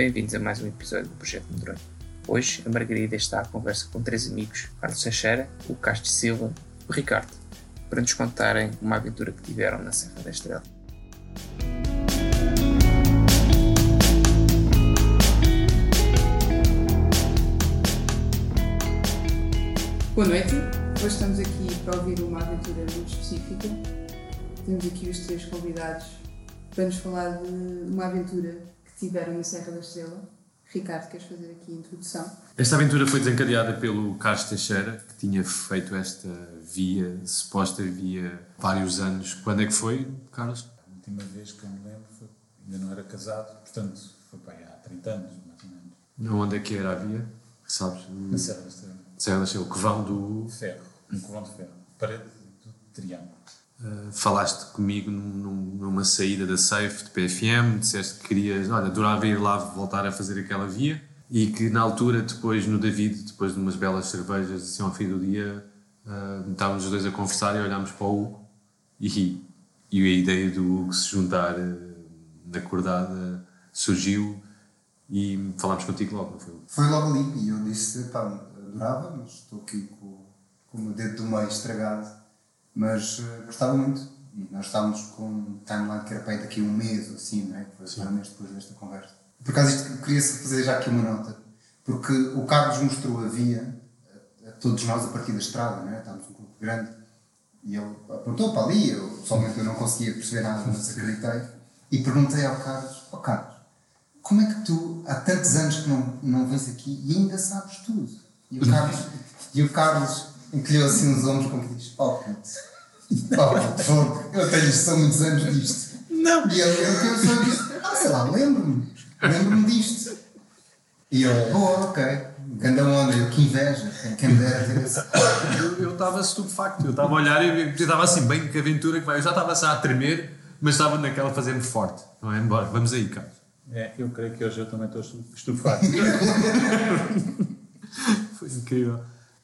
Bem-vindos a mais um episódio do Projeto Medronho. Hoje a Margarida está à conversa com três amigos, Carlos Teixeira, o Castro Silva e o Ricardo, para nos contarem uma aventura que tiveram na Serra da Estrela. Boa noite, hoje estamos aqui para ouvir uma aventura muito específica. Temos aqui os três convidados para nos falar de uma aventura que tiveram na Serra da Estrela. Ricardo, queres fazer aqui a introdução? Esta aventura foi desencadeada pelo Carlos Teixeira, que tinha feito esta via, suposta via, vários anos. Quando é que foi, Carlos? A última vez que eu me lembro foi, ainda não era casado, portanto foi para aí há 30 anos, mais ou menos. Onde é que era a via? Sabes? Na Serra da Estrela. Serra da Estrela, o Covão do... Ferro, um covão de ferro, parede do triângulo. Uh, falaste comigo num, num, numa saída da Safe de PFM, disseste que querias, olha, adorava ir lá voltar a fazer aquela via e que na altura, depois no David, depois de umas belas cervejas, assim ao fim do dia, uh, estávamos os dois a conversar e olhámos para o Hugo e, e a ideia do Hugo se juntar uh, na acordada surgiu e falámos contigo logo, não foi? Foi logo ali e eu disse, pá, adorava, mas estou aqui com, com o meu dedo do meio estragado mas uh, gostava muito. E nós estávamos com um timeline que era para daqui a um mês ou assim, não é? Foi um mês depois desta conversa. Por acaso, isto queria fazer já aqui uma nota, porque o Carlos mostrou a via a, a todos nós a partir da estrada, não é? Estávamos um grupo grande e ele apontou para ali. Eu, pessoalmente, eu não conseguia perceber nada, mas acreditei. E perguntei ao Carlos: Ó oh, Carlos, como é que tu há tantos anos que não, não vens aqui e ainda sabes tudo? E o Carlos, e o Carlos encolheu assim os ombros como que diz: Oh, puto, oh, eu tenho só muitos anos disto. Não! E ele, ele eu só disse: Ah, sei lá, lembro-me, lembro-me disto. E eu, boa, ok, ganda onda, eu que inveja, quem me dera ter esse. Eu estava estupefacto, eu estava a olhar e estava assim, bem que aventura que vai. Eu já estava assim a tremer, mas estava naquela fazendo forte. Não é? Embora, vamos aí, Carlos. É, eu creio que hoje eu também estou estupefacto. Foi incrível.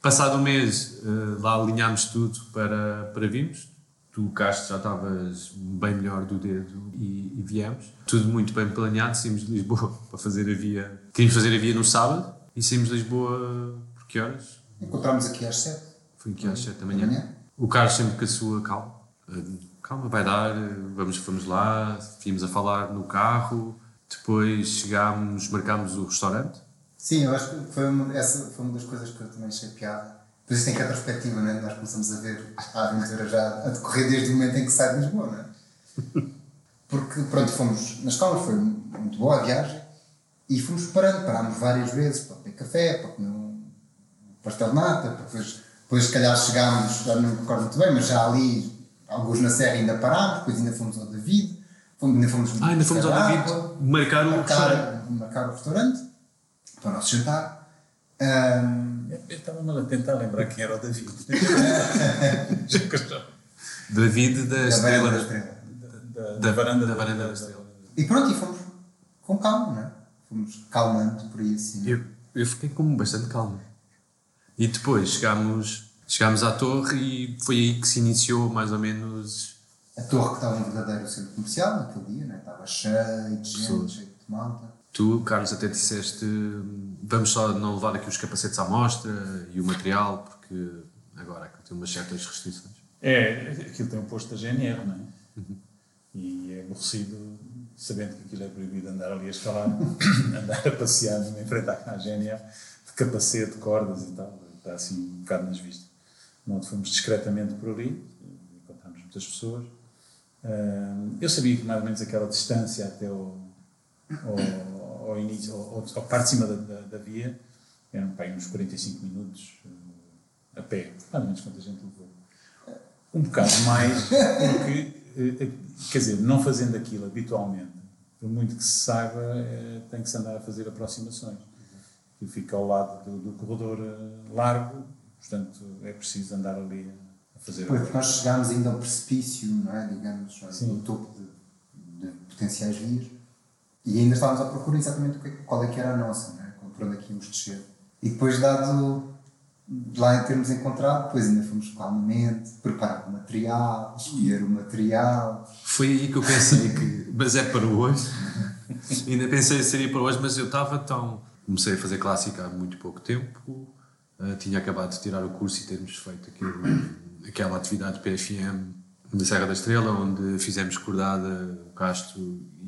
Passado um mês, uh, lá alinhámos tudo para, para virmos. Tu, Castro, já estavas bem melhor do dedo e, e, viemos. Tudo muito bem planeado. Saímos de Lisboa para fazer a via. Queríamos fazer a via no sábado e saímos de Lisboa por que horas? Encontramos aqui às 7. Foi aqui às 7 da manhã. manhã. O Carlos sempre com a sua calma. Uh, calma, vai dar, vamos, vamos lá. Vimos a falar no carro. Depois chegámos, marcámos o restaurante Sim, eu acho que foi uma, essa foi uma das coisas que eu também achei piada. Depois isto em retrospectiva, né? nós começamos a ver a aventura já a decorrer desde o momento em que sai de Lisboa, não é? Porque, pronto, fomos na escola, foi muito boa a viagem e fomos parando, parámos várias vezes para beber café, para comer um pastel de nata, depois, depois se calhar chegámos, já não me recordo muito bem, mas já ali, alguns na Serra ainda parámos, depois ainda fomos ao David, fomos, ainda fomos, ah, ainda fomos ao David marcar o restaurante. Marcar o restaurante para o nosso jantar. Um... Eu estava-me a tentar lembrar quem era o David. David da, da Estrela. Da, estrela. Da, da, da, varanda da, varanda da Estrela. E pronto, e fomos com calma, não é? Fomos calmando por aí assim. Eu, eu fiquei com bastante calma. E depois chegámos, chegámos à torre e foi aí que se iniciou mais ou menos. A torre que estava um verdadeiro centro comercial naquele dia, né? estava cheio de gente, cheio de malta. Tu, Carlos, até disseste vamos só não levar aqui os capacetes à mostra e o material, porque agora aquilo tem umas certas restrições. É, aquilo tem um posto da GNR, não é? Uhum. E é aborrecido, sabendo que aquilo é proibido andar ali a escalar, andar a passear em frente à GNR, de capacete, cordas e tal, está assim um bocado nas vistas. Nós fomos discretamente por ali, encontramos muitas pessoas. Eu sabia que mais ou menos aquela distância até o, ao, ao início, ao, ao parte de cima da, da, da via, eram bem, uns 45 minutos uh, a pé, mais ou menos quanta gente levou. Um bocado mais, porque, uh, quer dizer, não fazendo aquilo habitualmente, por muito que se saiba, tem que se andar a fazer aproximações. Aquilo fica ao lado do, do corredor largo, portanto é preciso andar ali a fazer. Pois, porque nós chegámos ainda ao precipício, não é? Digamos, no topo de, de potenciais vias e ainda estávamos à procura exatamente qual é que era a nossa, né? por onde é que íamos descer. E depois, dado lá em termos encontrado, depois ainda fomos calmamente preparar o material, escolher o material. Foi aí que eu pensei que, mas é para hoje. Ainda pensei se seria para hoje, mas eu estava tão. Comecei a fazer clássica há muito pouco tempo, uh, tinha acabado de tirar o curso e termos feito aquilo, aquela atividade PFM da Serra da Estrela, onde fizemos cordada, o Castro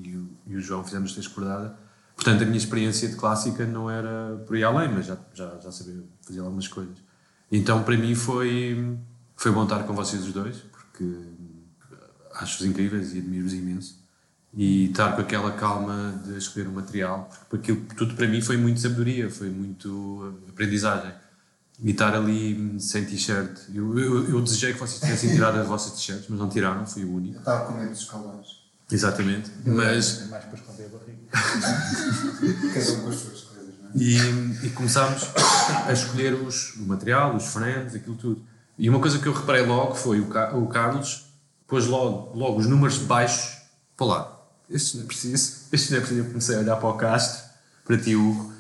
e o, e o João fizemos três cordada. Portanto, a minha experiência de clássica não era por aí além, mas já, já, já sabia fazer algumas coisas. Então, para mim, foi, foi bom estar com vocês os dois, porque acho-os incríveis e admiro-os imenso. E estar com aquela calma de escolher um material, porque aquilo tudo para mim foi muito sabedoria, foi muito aprendizagem. E estar ali sem t-shirt. Eu, eu, eu, desejei que vocês tivessem tirado as vossas t-shirts, mas não tiraram, fui o único. Eu estava com medo dos escalões. Exatamente. Mas... É mais para esconder a barriga. Cada um com as suas coisas, não é? E, e começámos a escolher os, o material, os frames, aquilo tudo. E uma coisa que eu reparei logo foi o, o Carlos pôs logo, logo os números baixos para lá. Este não é preciso, este não é preciso. Eu comecei a olhar para o Castro, para ti, Hugo,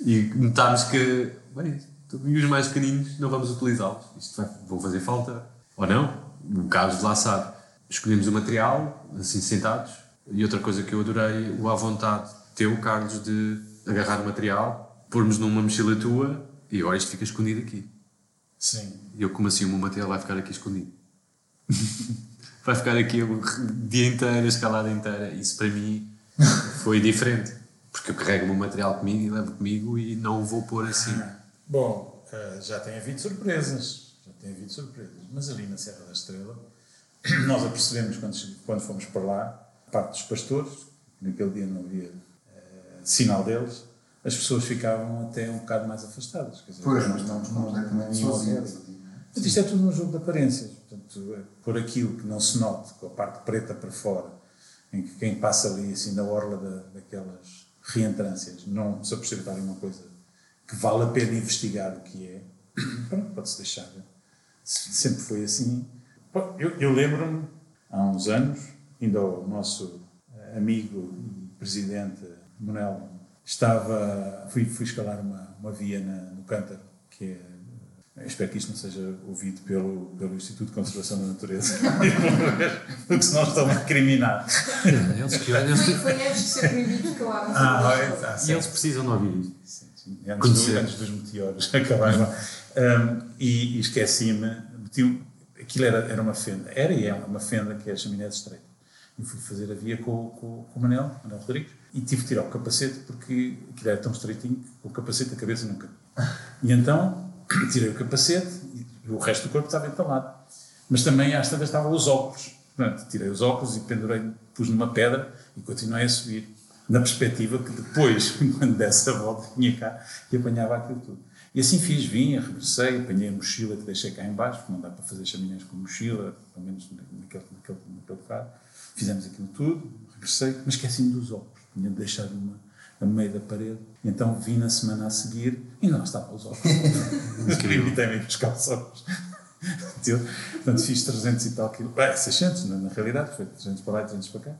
e notámos que, bem, e os mais pequeninos não vamos utilizá-los. Isto vai, vão fazer falta, ou não? O Carlos de lá sabe. Escolhemos o material, assim sentados, e outra coisa que eu adorei, o à vontade teu, Carlos, de agarrar o material, pormos numa mochila tua, e agora isto fica escondido aqui. Sim. E eu, como assim, o meu material vai ficar aqui escondido? vai ficar aqui o dia inteiro, a escalada inteira. Isso para mim foi diferente. Porque eu carrego o meu material comigo e levo comigo e não o vou pôr assim. Bom, eh, já tem havido surpresas. Já tem havido surpresas. Mas ali na Serra da Estrela, nós apercebemos quando, quando fomos para lá, a parte dos pastores, naquele dia não havia uh, sinal deles, as pessoas ficavam até um bocado mais afastadas. Quer dizer, pois, nós estamos completamente sozinhos. Mas isto é tudo um jogo de aparências. Portanto, é por aquilo que não se note, com a parte preta para fora, em que quem passa ali, assim, na orla da, daquelas reentrâncias, não se apercebe uma coisa que vale a pena investigar o que é, pode-se deixar. Sempre foi assim. Eu, eu lembro-me, há uns anos, ainda o nosso amigo e presidente Manuel estava, fui, fui escalar uma, uma via na, no Cântaro, que é eu espero que isto não seja ouvido pelo, pelo Instituto de Conservação da Natureza, porque senão estão a criminar. Eles que eles... Foi antes de ser proibido calar. Ah, ah, e eles precisam de ouvir isto. Sim, sim. Antes, do, antes, dos meteoros acabaram. Um, e, e esqueci-me, aquilo era, era uma fenda, era e é uma fenda que é a chaminé de estreita. E fui fazer a via com, com, com o Manel, Manel Rodrigues, e tive que tirar o capacete porque aquilo era tão estreitinho que o capacete da cabeça nunca. E então tirei o capacete e o resto do corpo estava entalado. Mas também às tantas estavam os óculos. Pronto, tirei os óculos e pendurei, pus numa pedra e continuei a subir. Na perspectiva que depois, quando desse a volta, vinha cá e apanhava aquilo tudo. E assim fiz, vinha, regressei, apanhei a mochila que deixei cá embaixo, porque não dá para fazer chaminés com mochila, pelo menos naquele, naquele, naquele carro. Fizemos aquilo tudo, regressei, mas esqueci-me dos óculos. Tinha deixado uma, a meio da parede. Então vim na semana a seguir e não estavam os óculos. Incrível. e também buscar os óculos. Portanto, fiz 300 e tal quilos. Bem, 600 na, na realidade, foi 300 para lá e 300 para cá.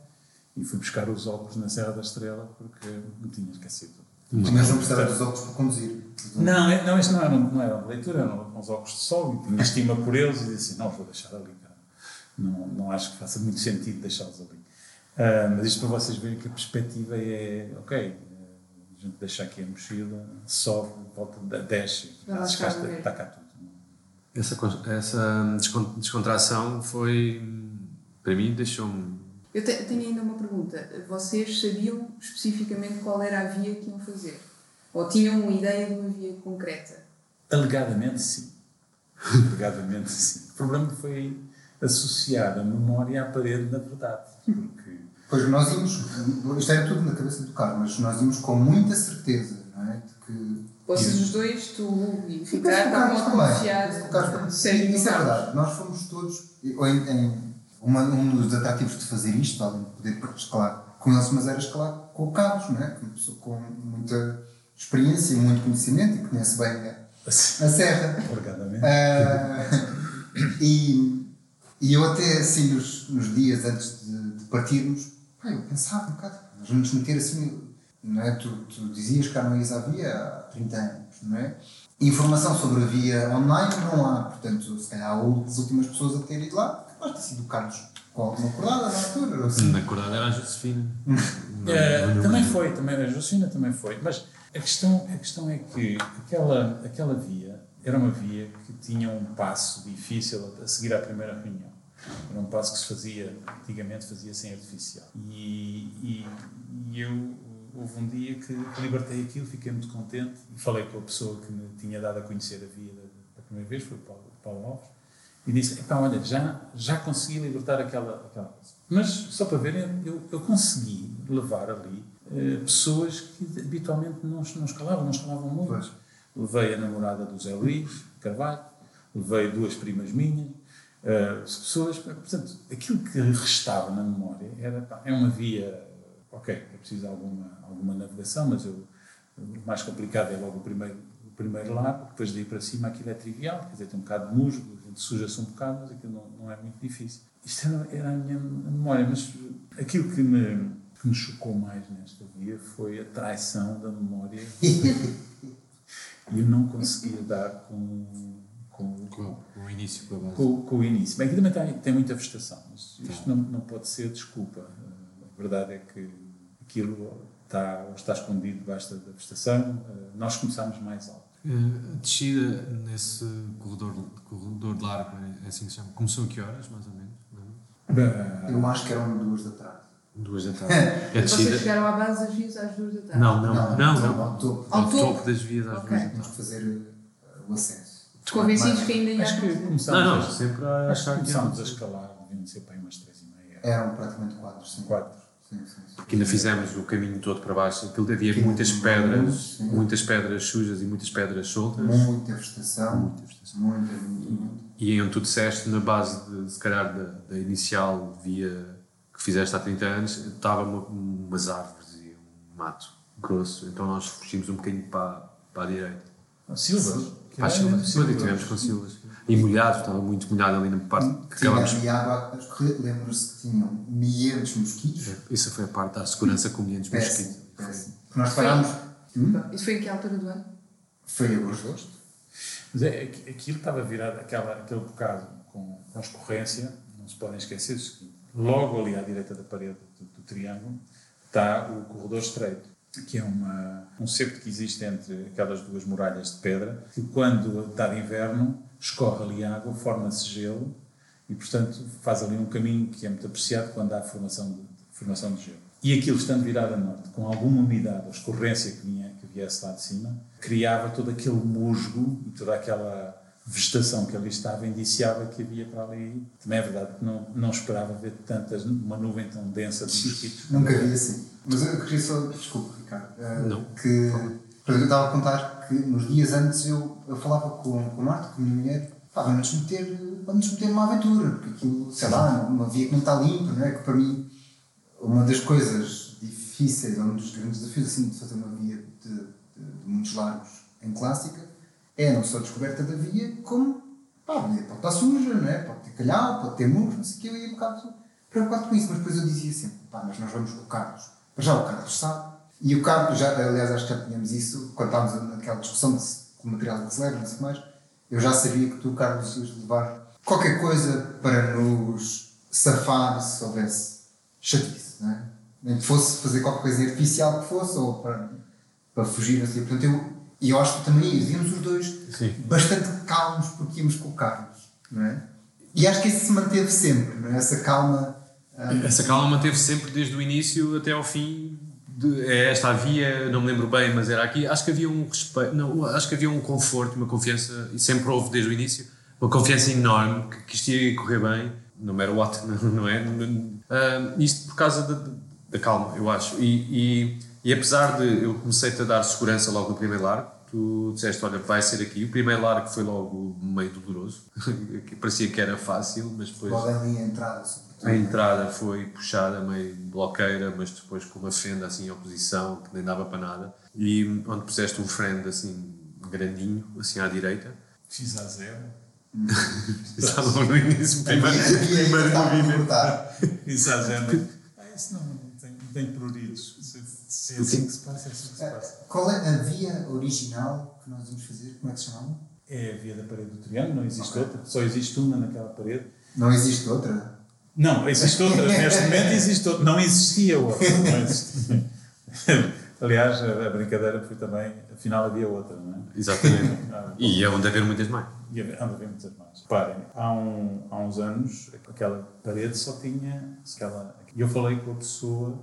E fui buscar os óculos na Serra da Estrela porque me tinha esquecido. Mas não precisava dos óculos para conduzir. Não, é, não, isto não era, não era uma leitura, eram uns óculos de sol e tinha estima por eles e disse assim, não, vou deixar ali, cara. Não, não acho que faça muito sentido deixá-los ali. Uh, mas isto para vocês verem que a perspectiva é, ok, a gente deixa aqui a mochila, sobe, volta, desce, está, está cá tudo. Essa, essa descontração foi, para mim, deixou-me. Eu tenho ainda uma pergunta. Vocês sabiam especificamente qual era a via que iam fazer? Ou tinham uma ideia de uma via concreta? Alegadamente, sim. Alegadamente, sim. O problema foi associar a memória à parede, na verdade. Porque Pois nós íamos, isto era tudo na cabeça do Carlos, mas nós íamos com muita certeza, não é? De que. Vocês os dois, tu e o Ricardo, estavam a confiar. Isso é verdade. Nós fomos todos, em, em uma, um dos atrativos de fazer isto, além de poder escalar com eles, mas era escalar com o Carlos, não é? Uma pessoa com muita experiência e muito conhecimento e conhece bem a, a serra. Uh, e, e eu até assim nos, nos dias antes de, de partirmos Pá, eu pensava um bocado, nós vamos meter assim, não é? Tu, tu dizias que há não ias à via há 30 anos, não é? Informação sobre a via online não há, portanto, se calhar as últimas pessoas a terem ido lá, capaz de ter sido o Carlos com alguma acordada na altura. ou assim. Na acordada era a Josefina. Não, também foi, também a Josefina também foi. Mas a questão, a questão é que aquela, aquela via era uma via que tinha um passo difícil a seguir à primeira reunião. Era um passo que se fazia, antigamente fazia sem artificial. E, e, e eu, houve um dia que libertei aquilo, fiquei muito contente e falei com a pessoa que me tinha dado a conhecer a via da, da primeira vez, foi o Paulo, Paulo Alves, e disse: Epá, olha, já, já consegui libertar aquela, aquela coisa. Mas, só para verem, eu, eu consegui levar ali eh, pessoas que habitualmente não, não escalavam, não escalavam muito. Pois. Levei a namorada do Zé Luís Carvalho, levei duas primas minhas, eh, pessoas. Portanto, aquilo que restava na memória era. pá, é uma via. Ok, é preciso alguma, alguma navegação, mas eu, o mais complicado é logo o primeiro, o primeiro lado, depois daí para cima aquilo é trivial, quer dizer, tem um bocado de musgo, suja-se um bocado, mas aquilo não, não é muito difícil. Isto era, era a minha memória, mas aquilo que me, que me chocou mais nesta via foi a traição da memória. E eu não conseguia dar com, com, Com o início, com a base. com, com o início. Bem, aqui também tem, tem muita vegetação, mas isto não, não pode ser desculpa. A verdade é que aquilo está, está escondido debaixo da vegetação. Eh, Nós começámos mais alto. Eh, A descida nesse corredor, corredor de largo, é assim que se chama, começou a que horas, mais ou menos? Não? Eu acho que eram duas da tarde. Duas da tarde. A Vocês chegaram à base das vias às duas da tarde? Não, não, não. não, Ao topo. Ao Ao topo? das vias às Ok. duas da Temos tarde. que fazer eh, o acesso. Convencidos que ainda ia Acho que começámos, Não, não, a, sempre a acho que achar que começámos a não. escalar, deviam ser para aí umas três e meia, Eram praticamente quatro, sim. quatro. Sim, sim, sim. Que ainda fizemos o caminho todo para baixo. Aquilo havia muitas pedras, sim. muitas pedras sujas e muitas pedras soltas. Muita vegetação. Muita vegetação. Muita, muito, muito. E onde tu disseste, na base, de, se calhar, da, da inicial via que fizeste há 30 anos, estava uma, umas árvores e um mato grosso. Então nós fugimos um bocadinho para, para a direita. Silvas. que Para as era silvas. Sim, tivemos com silvas. E molhado, estava muito molhado ali na parte que Tinha acabámos. ali água a escorrer. Lembro-se que tinham milhares de mosquitos. Isso foi a parte da segurança com milhares de mosquitos. péssimo. Nós parámos. Isso foi em que altura do ano? Foi agosto. Mas é, aqu- aquilo estava virado, aquela, aquele bocado com, com escorrência, não se podem esquecer o seguinte: logo ali à direita da parede do, do triângulo está o corredor estreito, que é uma, um septo que existe entre aquelas duas muralhas de pedra, que quando está de inverno escorre ali água, forma-se gelo e, portanto, faz ali um caminho que é muito apreciado quando há formação de, formação de gelo. E aquilo estando virado a norte, com alguma umidade ou escorrência que, vinha, que viesse lá de cima, criava todo aquele musgo e toda aquela vegetação que ali estava, indiciava que havia para ali. Também é verdade que não, não esperava ver tantas, uma nuvem tão densa de mosquitos. Nunca vi assim. Mas eu queria só. Desculpe, Ricardo. eh, Não. Que. Portanto, eu estava a contar que nos dias antes eu, eu falava com, com a Marta, com a minha mulher, pá, vamos meter, vamos meter numa aventura, porque aquilo, sei lá, uma via que não está limpa, não é? Que para mim, uma das coisas difíceis, ou um dos grandes desafios assim, de fazer uma via de, de, de muitos largos em clássica, é não só a descoberta da via, como pá, a via pode estar suja, não é? pode ter calhau, pode ter muros, não sei o que, eu ia um bocado preocupado com isso, mas depois eu dizia sempre, pá, mas nós vamos com o Carlos. Mas já o Carlos sabe. E o Carlos, já, aliás, acho que já tínhamos isso, quando estávamos naquela discussão de com o material que se leva, não sei mais, eu já sabia que tu, Carlos, ias levar qualquer coisa para nos safar se houvesse chatice, não é? Nem que fosse fazer qualquer coisa artificial que fosse, ou para, para fugir assim. Portanto, eu, e eu acho que também íamos os dois Sim. bastante calmos porque íamos com o Carlos, não é? E acho que isso se manteve sempre, não é? Essa calma. ah, Essa calma manteve sempre desde o início até ao fim. De, é esta havia, não me lembro bem, mas era aqui. Acho que havia um respeito, não, acho que havia um conforto, uma confiança, e sempre houve desde o início, uma confiança enorme que, que isto ia correr bem, no matter what, não é? Ah, isto por causa da, calma, eu acho. E, e, e apesar de eu comecei-te a dar segurança logo no primeiro largo, tu disseste: Olha, vai ser aqui. O primeiro largo foi logo meio doloroso, parecia que era fácil, mas depois. Logo a entrada, sobretudo. A entrada foi puxada, meio bloqueira, mas depois com uma fenda assim em oposição, que nem dava para nada. E onde puseste um friend assim grandinho, assim à direita. Fiz a zero. Estava no início, primeiro, primeiro movimento. Fiz a zero. Ah, isso não, não tem, não tem pruridos. Se, se é assim que se passa, é assim que se passa. Qual é a via original que nós vamos fazer? Como é que se chamava? É a via da parede do triângulo, não existe Ok. outra. Só existe uma naquela parede. Não existe outra? Não, existe outra. Neste momento existe outra. Não existia outra. Não existia. Aliás, a, brincadeira foi também, afinal havia outra, não é? Exatamente. Ah, e é onde haver muitas mais. E anda a ver muitas mais. Reparem, há, um, há uns anos, aquela parede só tinha. Aquela, e eu falei com a pessoa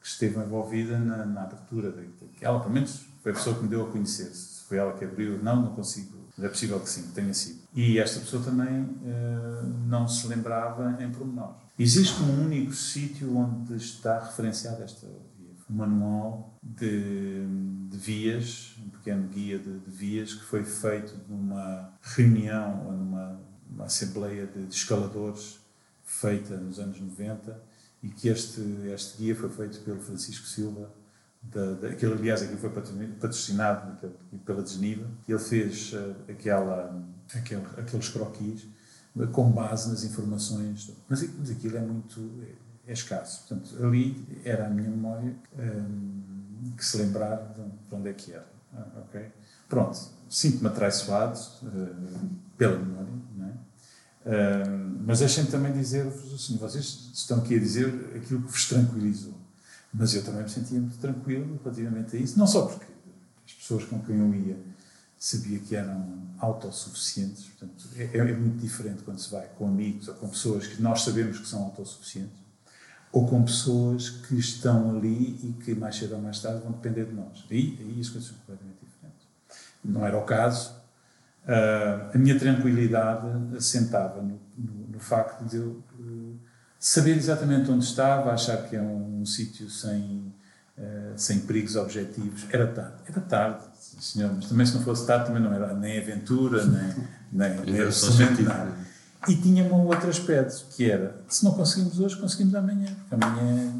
que esteve envolvida na, na abertura daquela, pelo menos foi a pessoa que me deu a conhecer. Se foi ela que abriu, não, não consigo. É possível que sim, tenha sido. E esta pessoa também uh, não se lembrava em pormenor. Existe um único sítio onde está referenciada esta via. Um manual de, de vias, um pequeno guia de, de, vias que foi feito numa reunião ou numa uma assembleia de, de escaladores feita nos anos 90 e que este, este guia foi feito pelo Francisco Silva, da, da, aquele, aliás, aquilo foi patrocinado pela Desniva, ele fez uh, aquela, aquele, aqueles croquis com base nas informações, mas, mas aquilo é muito é, é escasso. Portanto, ali era a minha memória ehm, que se lembrar de onde é que era. Ah, ok? Pronto, sinto-me atraiçoado uh, pela memória? Uh, mas deixem-me também dizer-vos assim, vocês estão aqui a dizer aquilo que vos tranquilizou. Mas eu também me sentia muito tranquilo relativamente a isso, não só porque as pessoas com quem eu ia sabia que eram autossuficientes, portanto, é, é, muito diferente quando se vai com amigos ou com pessoas que nós sabemos que são autossuficientes, ou com pessoas que estão ali e que mais cedo ou mais tarde vão depender de nós. Aí, aí as coisas são completamente diferentes. Não era o caso. Uh, a minha tranquilidade assentava no, no, no facto de eu saber exatamente onde estava, achar que é um, um sítio sem, uh, sem perigos objetivos. Era tarde. Era tarde, senhor, mas também se não fosse tarde também não era nem aventura, nem, nem, nem absolutamente nada. E tinha um outro aspecto, que era, se não conseguimos hoje, conseguimos amanhã. Porque amanhã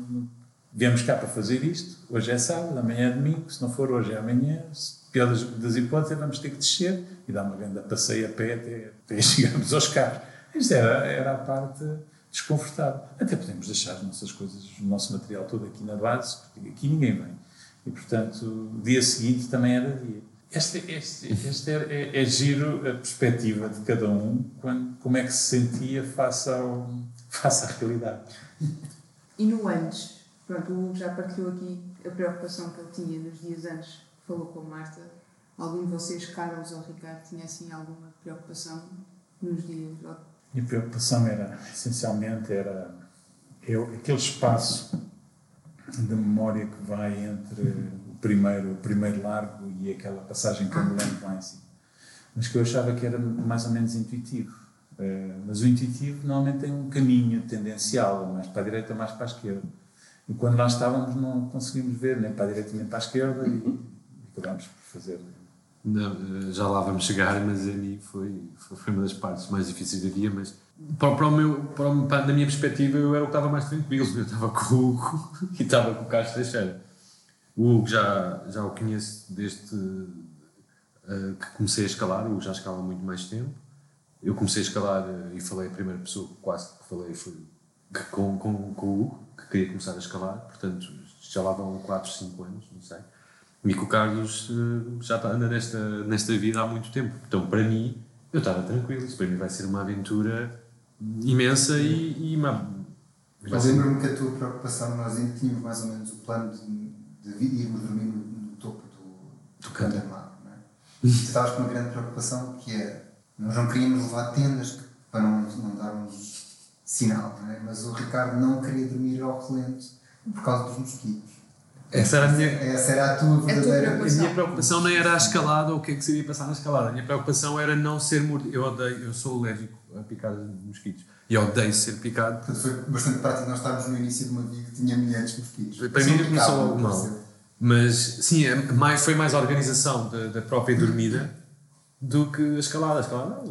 viemos cá para fazer isto, hoje é sábado, amanhã é domingo, se não for hoje é amanhã, pior das, das hipóteses, vamos ter que descer e dar uma grande passeio a pé até, até chegarmos aos carros. Isto era, era a parte desconfortável. Até podemos deixar as nossas coisas, o nosso material todo aqui na base, porque aqui ninguém vem. E, portanto, o dia seguinte também era dia. Este, este, este é, é, é, giro a perspectiva de cada um, quando, como é que se sentia face, ao, face à realidade. E no antes, pronto, o Hugo já partilhou aqui a preocupação que ele tinha nos dias antes, falou com a Marta. Algum de vocês, Carlos ou Ricardo, tinha assim alguma preocupação nos dias minha preocupação era, essencialmente, era eu, aquele espaço de memória que vai entre o primeiro, o primeiro largo e aquela passagem que eu me lembro lá em cima. Mas que eu achava que era mais ou menos intuitivo. Uh, mas o intuitivo normalmente tem um caminho tendencial, mais para a direita, mais para a esquerda. E quando lá estávamos não conseguimos ver nem para a direita nem para a esquerda e acabámos por fazer não, eh, já lá vamos chegar, mas a mim foi, foi uma das partes mais difíceis do dia, mas para, para o meu, para, para, na minha perspectiva eu era o que estava mais tranquilo, eu estava com o Hugo e estava com o Carlos Teixeira. O Hugo já, já o conheço desde uh, que comecei a escalar, o Hugo já escala muito mais tempo. Eu comecei a escalar uh, e falei, a primeira pessoa quase que falei foi com, com, com o Hugo, que queria começar a escalar, portanto já lá vão 4, 5 anos, não sei. E que o Carlos uh, já está, anda nesta, nesta vida há muito tempo. Então, para mim, eu estava tranquilo. Isso para mim vai ser uma aventura imensa e, e uma. Mas lembro-me que a tua preocupação, nós ainda tínhamos mais ou menos o plano de, de vida e irmos dormir no, no topo do, do canto armado. Não é? estavas com uma grande preocupação que é nós não queríamos levar tendas para não, não darmos sinal, não é? mas o Ricardo não queria dormir ao relento por causa dos mosquitos. Essa era a minha. Essa era a tua verdadeira. A, a minha preocupação não era a escalada ou o que é que seria passar na escalada. A minha preocupação era não ser mordido. Eu odeio, eu sou alérgico a picadas de mosquitos. E odeio ser picado. Portanto, foi bastante prático nós estarmos no início de uma via que tinha milhares de mosquitos. Para mim começou logo mal. Mas sim, é mais, foi mais a organização da, da própria dormida do que a escalada. A escalada,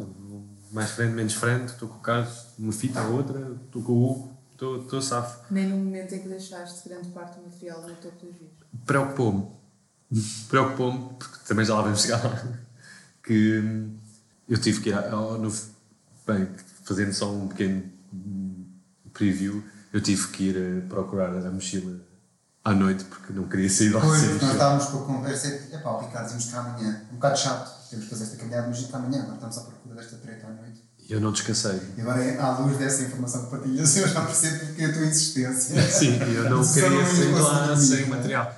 mais frente, menos frente. Estou com o Carlos, uma fita ou outra. Estou com o Hugo estou safo. Nem no momento em que deixaste grande parte do material no topo das vias. Preocupou-me. Preocupou-me, porque também já lá vamos chegar lá, que eu tive que ir ao, no, bem, fazendo só um pequeno preview, eu tive que ir procurar a mochila à noite porque não queria sair lá Pois, nós estávamos com a conversa e, epá, o Ricardo, dizemos que amanhã, um bocado chato, temos que fazer esta caminhada, mas amanhã, agora estamos à procura desta treta à noite. Eu não descansei. E agora, à luz dessa informação que partilhas, eu já percebo porque é a tua existência. Sim, eu não queria sair lá sem é? material.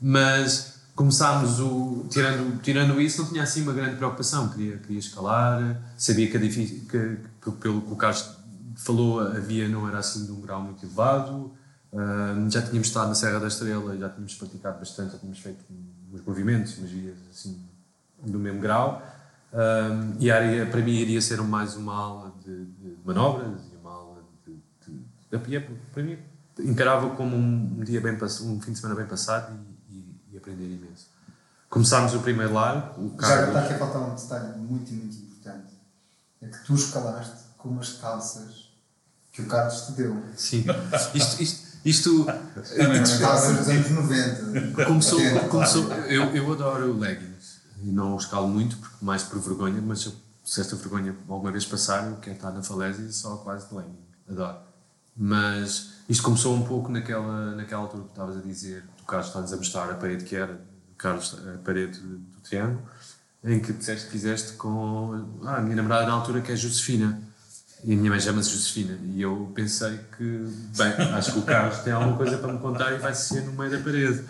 Mas começámos o. Tirando, tirando isso, não tinha assim uma grande preocupação. Queria, queria escalar, sabia que, a que, que pelo que o Carlos falou, a via não era assim de um grau muito elevado. Ah, já tínhamos estado na Serra da Estrela, já tínhamos praticado bastante, já tínhamos feito uns movimentos, umas vias assim do mesmo grau. Ah, e área, para mim, iria ser mais uma aula de, de manobras e uma aula de, de, de para mim, encarava como um, um dia bem um fim de semana bem passado e, e, e aprender imenso. Começámos o primeiro largo, o Já está aqui a faltar um detalhe muito, muito importante. É que tu escalaste com umas calças que o Carlos te deu. Sim, isto, isto, isto Calças dos anos 90. começou, 80, começou eu, eu adoro leggings e não os escalo muito, porque mais por vergonha, mas se- se esta vergonha alguma vez passar, eu quero estar na falésia só quase de legging. Adoro. Mas isto começou um pouco naquela, naquela altura que estavas a dizer, tu Carlos está-nos a mostrar a parede que era, Carlos, a parede do triângulo, em que disseste que fizeste com ah, a minha namorada na altura, que é Josefina. E a minha mãe chama-se Josefina. E eu pensei que, bem, acho que o Carlos tem alguma coisa para me contar e vai ser no meio da parede.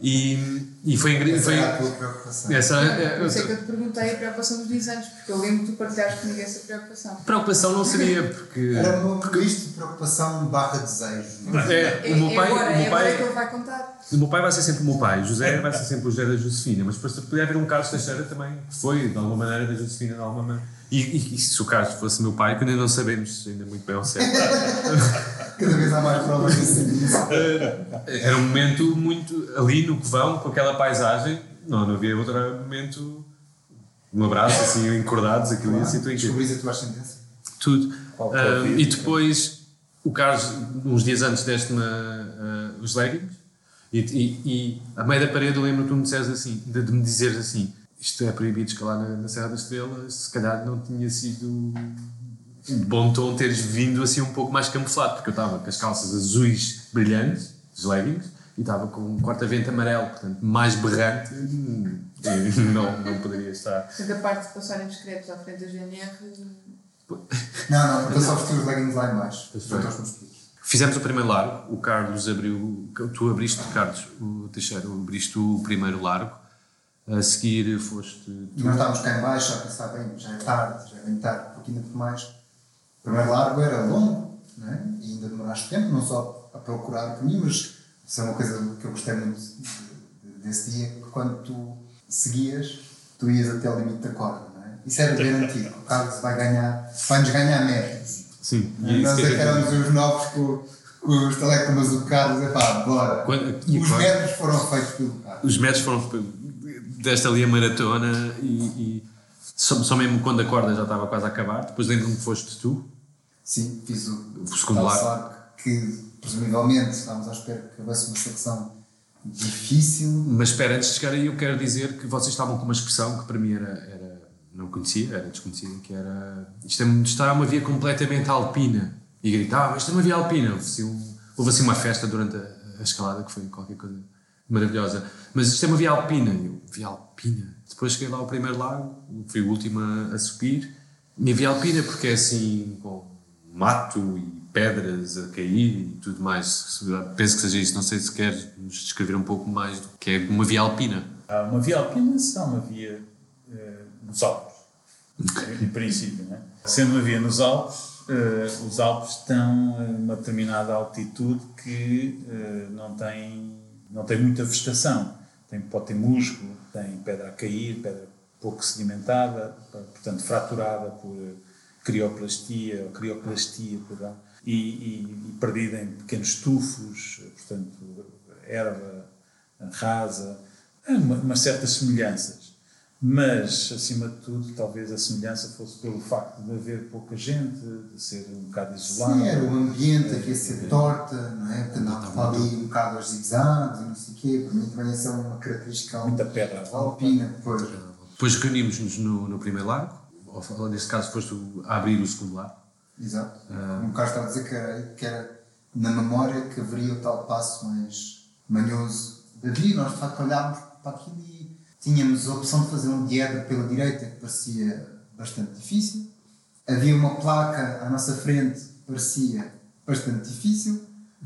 E, e foi engraçado. Essa Foi, era a tua preocupação. essa, é, Por isso é que eu te perguntei a preocupação dos designs, porque eu lembro que tu partilhaste comigo essa preocupação. preocupação não seria, porque. Era uma misto de preocupação barra desejo. é? É, É, o meu pai, é agora, o é meu pai, que ele vai contar. O meu pai vai ser sempre o meu pai, José vai ser sempre o José da Josefina, mas depois podia haver um Carlos Teixeira também, que foi de alguma maneira da Josefina, de alguma maneira. E, e, e se o Carlos fosse meu pai, que ainda não sabemos ainda muito bem ao certo. Cada vez há mais provas nesse sentido. Era um momento muito ali no covão, com aquela paisagem, não, não havia outro momento, um abraço assim, encordados, aquilo tudo incrível. Descobris a tua ascendência. Tudo. Qualquer Ah, dia. e depois, o Carlos, uns dias antes, deste-me ah, os leggings. E, e, e a meio da parede, eu lembro que tu me disseste assim, de, de me dizeres assim: isto é proibido escalar na, na Serra da Estrela. Se calhar não tinha sido de bom tom teres vindo assim um pouco mais camuflado, porque eu estava com as calças azuis brilhantes, os leggings, e estava com um corta-vento amarelo, portanto, mais berrante, não, não poderia estar. Portanto, a parte de passarem discretos à frente da GNR. Não, não, porque eu só vesti os leggings lá em baixo. Pois Junto foi. aos mosquitos. Fizemos o primeiro largo, o Carlos abriu, tu abriste, Carlos, o Teixeira, abriste o primeiro largo, a seguir foste E nós estávamos cá em baixo a pensar, bem, já é tarde, já é bem tarde, porque ainda por mais. O primeiro largo era longo, não é? e ainda demoraste tempo, não só a procurar o caminho, mas isso é uma coisa que eu gostei muito de- de- desse dia, que quando tu seguias, tu ias até o limite da corda, não é? Isso era garantido, o Carlos vai ganhar, vai-nos ganhar metros. Sim, Nós é que éramos os novos com, com os telecomas do Carlos, é pá, bora. Quando- e Os quando- metros foram feitos pelo Carlos. Os metros foram desta ali a maratona e, e só, só mesmo quando a corda já estava quase a acabar, depois lembro-me que foste tu, Sim, fiz o, O largo que presumivelmente estávamos à espera que houvesse uma secção difícil. mas espera, antes de chegar aí eu quero dizer que vocês estavam com uma expressão que para mim era, era não conhecia, era desconhecida, que era isto é, está uma via completamente alpina. E gritava, isto é uma via alpina. Houve assim, houve assim uma festa durante a, a escalada que foi qualquer coisa maravilhosa. Mas isto é uma via alpina eu, via alpina depois cheguei lá ao primeiro lago fui o último a, a subir. E via alpina porque é assim com mato e pedras a cair e tudo mais. Penso que seja isso, não sei se queres nos descrever um pouco mais do que é uma via alpina Há uma via alpina, se há uma via eh, nos Alpes, em princípio. Né? Sendo uma via nos Alpes, eh, os Alpes estão a uma determinada altitude que eh, não, tem, não tem muita vegetação. Tem, pode ter musgo, tem pedra a cair, pedra pouco sedimentada, portanto fraturada por crioplastia, ou crioplastia, perdão, e, e, e perdida em pequenos tufos, portanto, erva rasa, uma, umas certas semelhanças. Mas, acima de tudo, talvez a semelhança fosse pelo facto de haver pouca gente, de ser um bocado isolado. Sim, era o ambiente, aqui a ser torta, não é? Portanto, estava ali um bocado aos zigzags e não sei o quê. Para mim também essa é uma característica Muita pedra alpina. Pois. Depois reunimos-nos no, no primeiro largo, ou neste caso foste a abrir o segundo largo. Exato. Como o Carlos estava a dizer que era, que era na memória que haveria o tal passo mais manhoso de abrir. Nós, de facto, olhávamos para aquilo e tínhamos a opção de fazer um diedro pela direita que parecia bastante difícil. havia uma placa à nossa frente que parecia bastante difícil.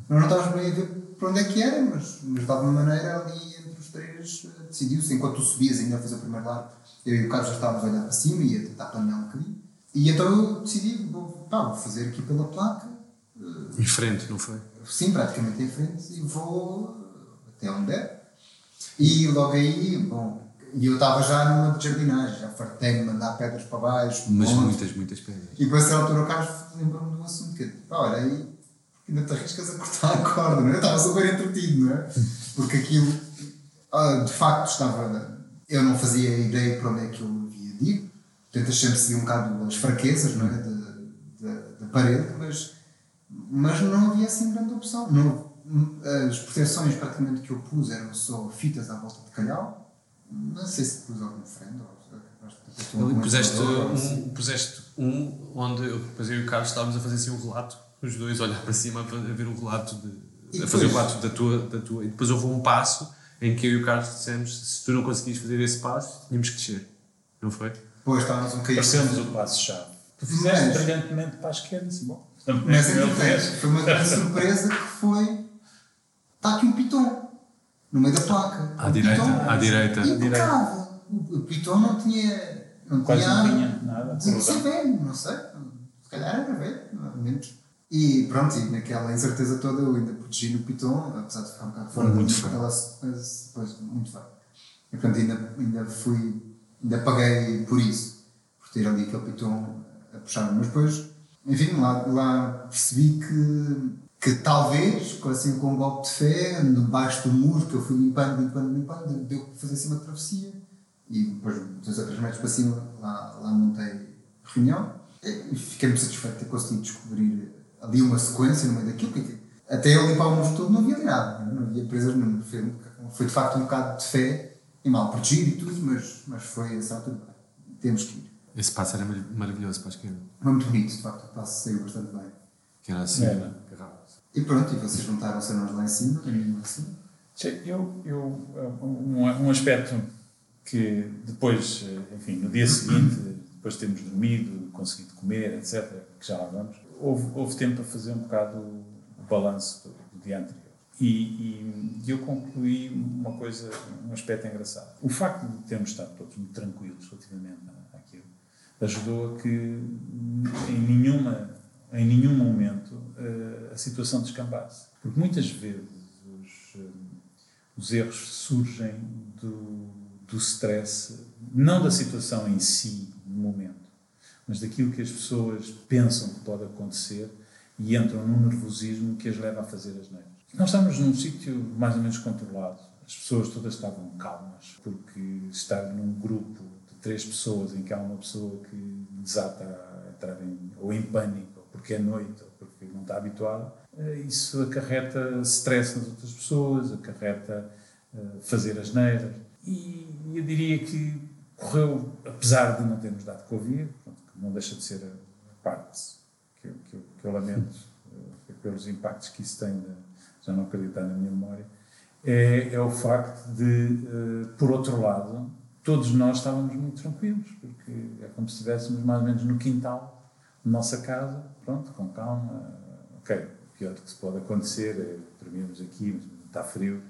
Nós não estávamos bem a ver para onde é que era, mas, mas de alguma maneira ali entre os três eh, decidiu-se, enquanto tu subias ainda a fazer o primeiro lado, eu e o Carlos já estávamos a olhar para cima e a tentar planear um bocadinho. E então eu decidi, vou, pá, vou fazer aqui pela placa, Em frente, não foi? sim, praticamente em frente, e vou até onde der. E logo aí, bom, e eu estava já numa de jardinagem, já fartei-me de mandar pedras para baixo, Mas muitas, muitas pedras. E com essa altura o Carlos lembrou-me de um assunto que pá, olha aí, ainda te arriscas a cortar a corda, não é? Eu estava super entretido, não é? Porque aquilo, ah, de facto, estava. Eu não fazia ideia para onde é que eu havia de ir, portanto, sempre seguir um bocado as fraquezas, não é? Da, da, da parede, mas, mas não havia assim grande opção. Não, as proteções praticamente que eu pus eram só fitas à volta de calhau, não sei se pus algum freno ou. algum puseste assim. um, puseste um onde eu, depois eu e o Carlos estávamos a fazer assim um relato, os dois a olhar para cima a ver um relato de, a fazer o relato da tua, da tua. E depois houve um passo em que eu e o Carlos dissemos se tu não conseguias fazer esse passo, tínhamos que descer. Não foi? Depois estávamos um bocadinho. Pareceu-nos o passo-chave. Tu fizeste Mas- brilhantemente para a esquerda, assim, bom. Mas é foi uma grande surpresa que foi. Está aqui um piton no meio da placa. À Um direita, piton à direita. Impecável. O o piton não tinha. Não Quase tinha não tinha nada. de ser velho, não sei. Se calhar era velho, não menos. E pronto, e naquela incerteza toda eu ainda protegi no piton, apesar de ficar um bocado fora Muito da aquela depois, muito feio. E portanto ainda, ainda fui, ainda paguei por isso, por ter ali aquele piton a puxar. Mas depois, enfim, lá, lá percebi que, que talvez, com, assim, com um golpe de fé, debaixo do muro que eu fui limpando, limpando, limpando, deu para fazer assim uma travessia. E depois, dois ou três metros para cima, lá, lá montei reunião. E fiquei muito satisfeito de ter conseguido descobrir ali uma sequência no meio daquilo. Porque até eu limpar o muro todo não havia ali nada, não havia presas nenhuma. Foi, foi de facto um bocado de fé e mal protegido e tudo, mas, mas foi essa altura. Temos que ir. Esse passo era mar- maravilhoso para a esquerda. Foi muito bonito, de facto, o passo saiu bastante bem. Que era assim. Era. agarrado. E pronto, e vocês juntaram-se a nós lá em cima, mim lá em cima. Eu, eu, um, um aspecto que depois, enfim, no dia seguinte, depois de termos dormido, conseguido comer, etc., que já lá vamos, houve, houve tempo para fazer um bocado o, balanço do, do dia anterior. E, e, eu concluí uma coisa, um aspecto engraçado. O facto de termos estado todos muito tranquilos relativamente àquilo ajudou a que em nenhuma em nenhum momento eh, a situação descambasse. Porque muitas vezes os, eh, os erros surgem do, do stress, não da situação em si, no momento, mas daquilo que as pessoas pensam que pode acontecer e entram num nervosismo que as leva a fazer as neiras. Nós estamos num sítio mais ou menos controlado. As pessoas todas estavam calmas, porque estar num grupo de três pessoas em que há uma pessoa que desata a entrar em, ou em pânico, porque é noite, ou porque não está habituada, eh, isso acarreta stress nas outras pessoas, acarreta eh, fazer as neiras. E eu diria que correu, apesar de não termos dado Covid, que não deixa de ser a, parte que eu, que eu, que eu lamento, eh, pelos impactos que isso tem, de, já não acreditar na minha memória, é, é o facto de, por outro lado, todos nós estávamos muito tranquilos, porque é como se estivéssemos mais ou menos no quintal nossa casa, pronto, com calma, ok, o pior que se pode acontecer é dormirmos aqui, mas está frio,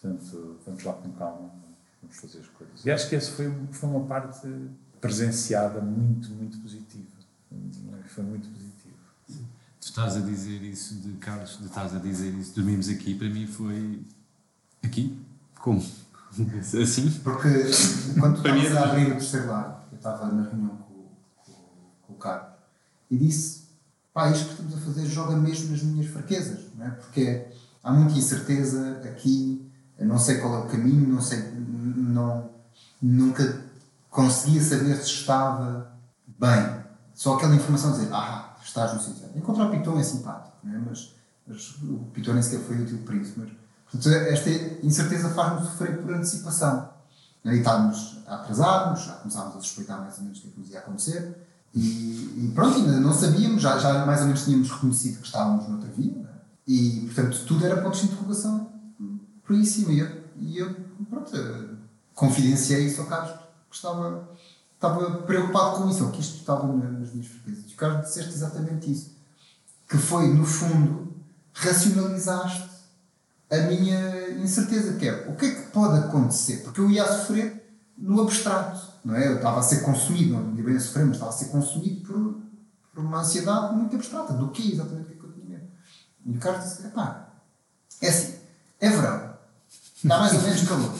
portanto, vamos lá com calma, vamos fazer as coisas. E acho que essa foi, foi uma parte presenciada muito, muito positiva. Foi muito positiva. Tu estás a dizer isso de Carlos, de estás a dizer isso, dormimos aqui, para mim foi aqui? Como? Assim? Porque quando tu Para mim estavas era- a abrir o terceiro lar, eu estava na reunião com, com, com o Carlos e disse: pá, isto que estamos a fazer joga mesmo nas minhas fraquezas, não é? porque há muita incerteza aqui, não sei qual é o caminho, não sei, não, nunca conseguia saber se estava bem. Só aquela informação dizer: ah, estás no sítio. certo." Encontrar o Piton é simpático, é? mas, mas o Piton nem sequer foi útil para isso. Mas, portanto, esta incerteza faz-nos sofrer por antecipação. Aí estávamos a atrasar-nos, já começávamos a suspeitar mais ou menos o que é que nos ia acontecer. E, e pronto, ainda não sabíamos, já, já mais ou menos tínhamos reconhecido que estávamos noutra via. é? E, portanto, tudo era pontos de interrogação por aí cima. E eu, e eu pronto, eh, confidenciei isso ao Carlos, que estava estava preocupado com isso, ou que isto estava na- nas minhas. E o Carlos disseste exatamente isso. Que foi, no fundo, racionalizaste a minha incerteza, que é o que é que pode acontecer? Porque eu ia sofrer no abstrato, não é? Eu estava a ser consumido, não ia bem a sofrer, mas estava a ser consumido por, por uma ansiedade muito abstrata. Do que exatamente o que é que eu tinha medo? E o Carlos disse: pá, é assim, é verão, está mais ou menos calor.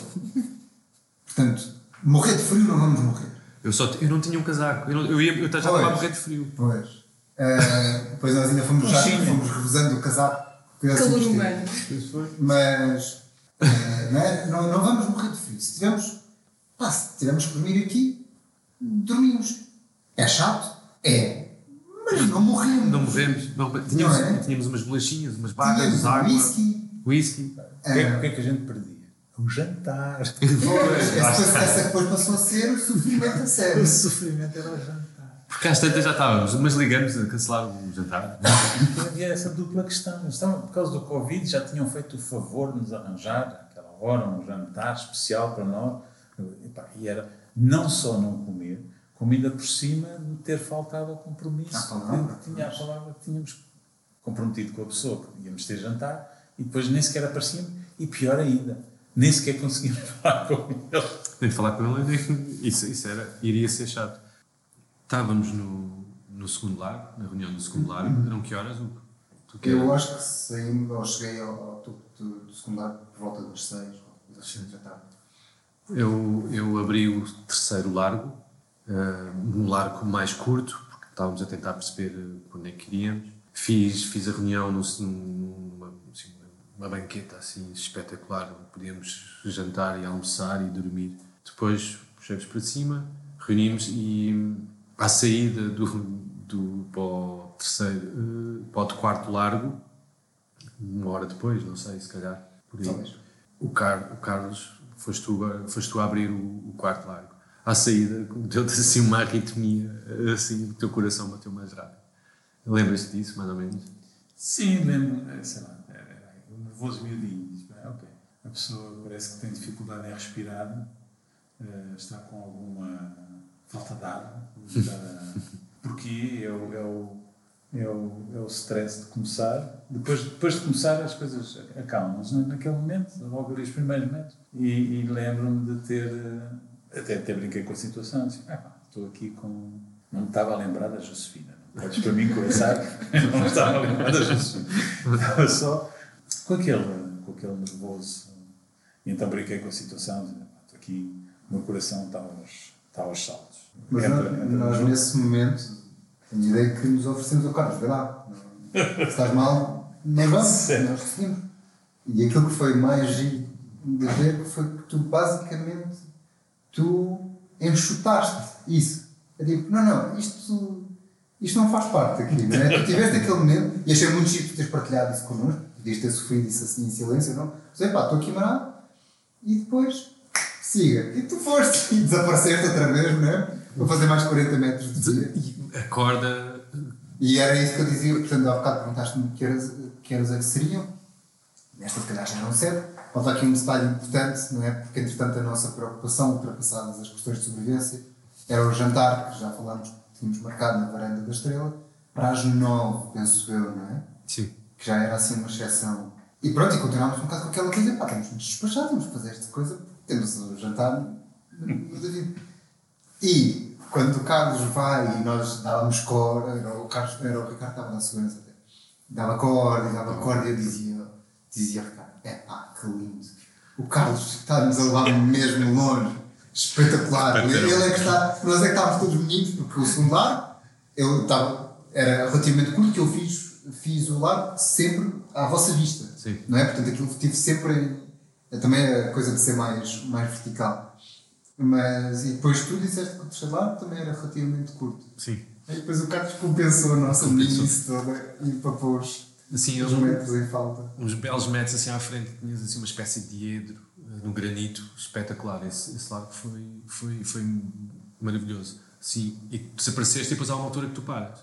Portanto, morrer de frio não vamos morrer. Eu, só, eu não tinha um casaco. Eu, não- eu, ia, eu já estava a morrer de frio. Pois. Eh, depois nós ainda fomos, já, fomos revisando o casaco. Calor humano. Mas eh, não, é? não, não vamos morrer de frio. Se tivermos, pá, se tivermos que dormir aqui, dormimos. É chato? É. Mas não morremos. Não morremos. Não, tínhamos, Não é? tínhamos umas bolachinhas, umas bagas, Tínhamos água, whisky. whisky. O que, é, o que é que a gente perdia? O jantar. Pois, essa, essa depois passou a ser o sofrimento a sério. O sofrimento era o jantar. Porque às tantas já estávamos, mas ligamos a cancelar o jantar. E havia essa dupla questão. Estavam, por causa do Covid, já tinham feito o favor de nos arranjar, àquela hora, um jantar especial para nós. E, pá, e era não só não comer, como ainda por cima de ter faltado ao compromisso. À palavra, que tinha a palavra que tínhamos comprometido com a pessoa que íamos ter jantar e depois nem sequer aparecíamos. E pior ainda, nem sequer conseguimos falar com ele. Nem falar com ele, nem, isso, isso era, iria ser chato. Estávamos no, no segundo lar, na reunião do segundo lar, eram que horas? Hugo? Tu que Eu acho que saímos, ou cheguei ao, ao topo do, do secundário por volta das seis, ou das seis da tarde. Eu, eu abri o terceiro largo, eh, um largo mais curto, porque estávamos a tentar perceber eh, onde é que queríamos. Fiz, fiz a reunião num- numa, assim, uma banqueta assim espetacular, onde podíamos jantar e almoçar e dormir. Depois puxamos para cima, reunimos e à saída do, do, para, o terceiro, eh, para o quarto largo, uma hora depois, não sei, se calhar, por aí. O, Car, o Carlos, foste tu, foste tu a abrir o, o quarto largo. À saída, deu-te assim uma arritmia, assim, o teu coração bateu mais rápido. Lembras-te disso, mais ou menos? Sim, lembro, eh, sei lá, era, era um nervoso miudinho. Diz, "Ah, ok, a pessoa parece que tem dificuldade em respirar, eh, está com alguma falta de ar, porque é o, é, o, é, o, é o stress de começar. Depois, depois de começar, as coisas acalmam-se na- naquele momento, logo ali os primeiros metros. E, e lembro-me de ter, eh, até, até brinquei com a situação, assim, "Ah, pá, estou aqui com. Não me estava a lembrar da Josefina. Podes para mim começar, não me estava a lembrar da Josefina. Estava só com aquele, com aquele nervoso. E então brinquei com a situação, dizendo, "Pá, estou aqui, o meu coração está aos, está aos saltos. Mas Entra- entra nós nesse momento, a ideia que nos oferecemos ao Carlos, vê lá, se estás mal, não vamos, nós seguimos. E aquilo que foi mais giro de ver foi que tu basicamente tu enxutaste isso. Eu digo, não, não, isto, isto não faz parte aqui, não é? Tu tiveste aquele momento e achei muito giro tu teres partilhado isso connosco, podias ter sofrido isso assim em silêncio, não? Mas pá, estou aqui marado e depois siga. E tu foste e desapareceste outra vez, não é? Vou fazer mais 40 metros de dia. E acorda. E era isso que eu dizia, portanto, há bocado perguntaste-me que horas, que horas é que seriam. Nesta, se calhar, já eram cedo. Falta aqui um detalhe importante, não é? Porque, entretanto, a nossa preocupação, ultrapassadas as questões de sobrevivência, era o jantar, que já falámos, tínhamos marcado na varanda da Estrela, para as nove, penso eu, não é? Sim. que já era assim uma exceção. E pronto, e continuámos um bocado com aquela coisa, pá, temos de despachar, temos de fazer esta coisa, temos o jantar no David. E quando o Carlos vai e nós dávamos corda, era o, Carlos, era o Ricardo que estava na segurança até, dava corda dava corda e eu dizia, dizia Ricardo, é pá, que lindo. O Carlos está-nos a levar mesmo longe, espetacular. E ele é que está, nós é que estávamos todos meninos, porque o segundo lar, eu estava, era relativamente curto, que eu fiz, fiz o lar sempre à vossa vista. Sim. Não é? Portanto, aquilo tive sempre. em- é também a coisa de ser mais, mais vertical. Mas, e depois tu disseste que o lar também era relativamente curto. Sim. E depois o Carlos compensou a nossa meninice toda e os, Assim, eu- metros em falta. uns belos metros assim à frente, tinhas assim uma espécie de diedro eh, no granito, espetacular. Esse, esse lado foi, foi, foi maravilhoso. Sim, e tu desapareceste e depois há uma altura que tu paras.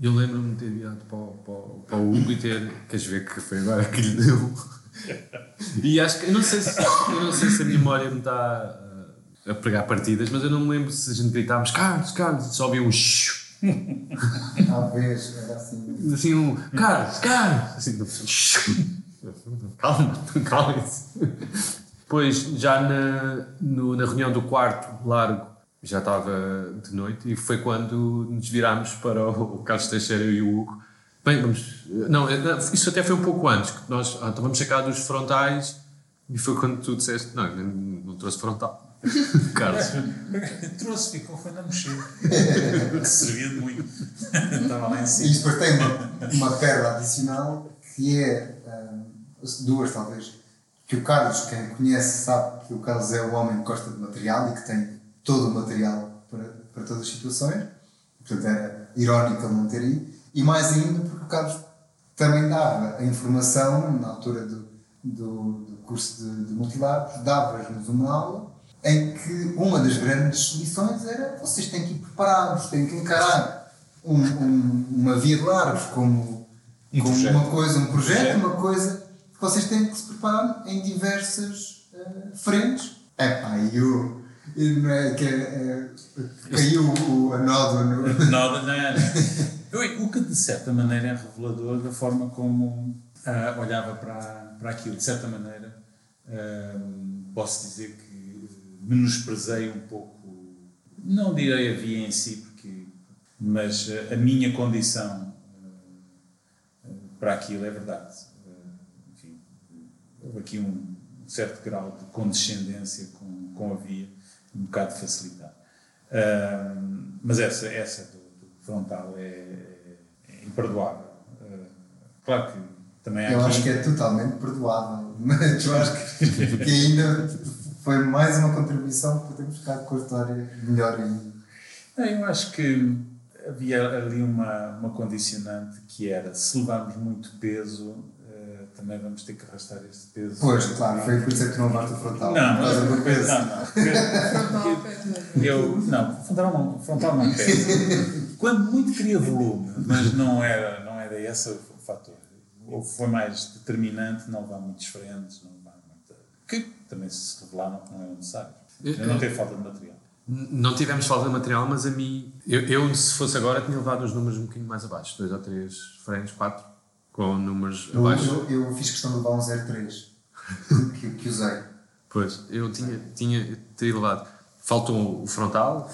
Eu lembro-me de ter virado para, o- para, o- para o Hugo e ter. Queres ver que foi agora que lhe deu? E acho que. Eu não sei se, eu não sei se a memória me está. A pregar partidas, mas eu não me lembro se a gente gritávamos Carlos, Carlos, só havia um shhh. Talvez, era assim. Assim um Carlos, Carlos! Assim, calma, calma-se. Depois, já na, no- na reunião do quarto largo, já estava de noite e foi quando nos virámos para o, o Carlos Teixeira e o Hugo. Bem, vamos. Não, eh, isso até foi um pouco antes, que nós ah, então vamos sacar dos frontais e foi quando tu disseste: Não, não, não trouxe frontal. Carlos. Trouxe, ficou, foi na mochila. Servia de muito. Estava lá em E cima. depois tem uma, uma pérola adicional que é hum, duas talvez. Que o Carlos, quem conhece, sabe que o Carlos é o homem que gosta de material e que tem todo o material para, para todas as situações. Portanto, era irónico ele não ter ido. E mais ainda porque o Carlos também dava a informação na altura do, do, do curso de, de dava-nos uma aula em que uma das grandes lições era vocês têm que ir preparados, têm que encarar um- um- uma via de largos como, Um como projeto. uma coisa, um projeto, Projeto. uma coisa que vocês têm que se preparar em diversas eh, frentes. É pá, e o. e não é que eh, caiu o, a nódoa no. Não, não. Eu- O que de certa maneira é revelador da forma como ah, olhava para, para aquilo. De certa maneira, ah, posso dizer que menosprezei um pouco, não direi a via em si, porque, mas ah, a minha condição ah, ah, para aquilo é verdade. Enfim, houve aqui um certo grau de condescendência com, com a via, um bocado de facilidade. Ahm, mas essa, essa do, do frontal é, é- é imperdoável. Claro que também há Eu aqui... acho que é totalmente perdoável, mas eu acho que ainda foi mais uma contribuição para termos ficado com a história melhor ainda. Não, Eu acho que havia ali uma, uma condicionante que era se levarmos muito peso, eh, também vamos ter que arrastar este peso. Pois, claro, foi por isso que tu não levaste o frontal. Não, por causa do peso. não, não. Frontal, Eu, não, frontal não, frontal não pesa. Quando muito queria volume, mas não era, não era esse o fator. Ou foi mais determinante não levar muitos frentes, não. Que também se revelaram que não eram necessários. Eu não ter falta de material. Não tivemos falta de material, mas a mim, eu, eu, se fosse agora, tinha levado os números um bocadinho mais abaixo, dois ou três frentes, quatro, com números Eu, abaixo. eu, eu fiz questão de levar um 03 que, que usei. Pois, eu tinha, tinha teria levado. Faltou o frontal,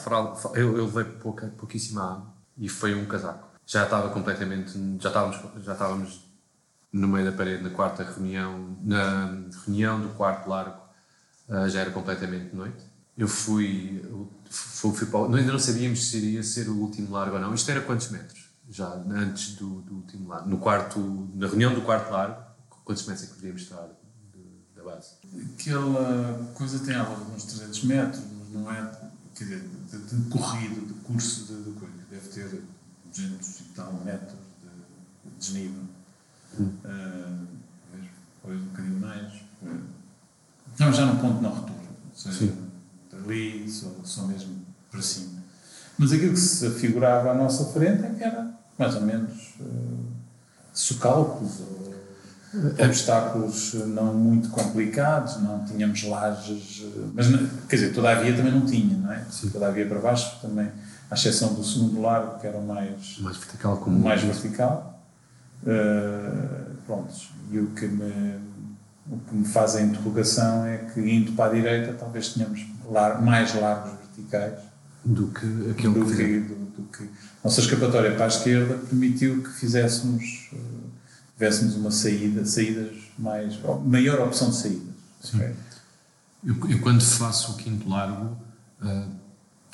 eu, eu levei pouca, pouquíssima água e foi um casaco. Já estava completamente, já estávamos, já estávamos no meio da parede na quarta reunião, na reunião do quarto largo, ah, já era completamente noite. Eu fui, fui, fui para, ainda não sabíamos se iria ser o último largo ou não. Isto era quantos metros? Já antes do, do último largo. No quarto, na reunião do quarto largo, quantos metros é que poderíamos estar de- da base? Aquela coisa tem à volta de uns 300 metros, mas não é. Quer dizer, de, de corrido, de curso de, de coisa. Deve ter 200 e tal metros de desnível. Ah, talvez talvez um bocadinho mais. Ah, Não, já num ponto não retorno. Ou seja, Sim. ali, só, só mesmo para cima. Mas aquilo que se afigurava à nossa frente é que era mais ou menos ah, socalcos ou obstáculos eh, não muito complicados, não tínhamos lajes, mas quer dizer, toda a via também não tinha, não é? Toda a via para baixo também, à exceção do segundo largo, que era mais, mais vertical como mais vertical. Uh, prontos. E o que, me, o que me faz a interrogação é que indo para a direita talvez tenhamos lar, mais largos verticais do que aquilo do que que, do, do que nossa escapatória para a esquerda permitiu que fizéssemos eh, tivéssemos uma saída saídas mais maior opção de saídas Ok? Eu, eu quando faço o quinto largo ah,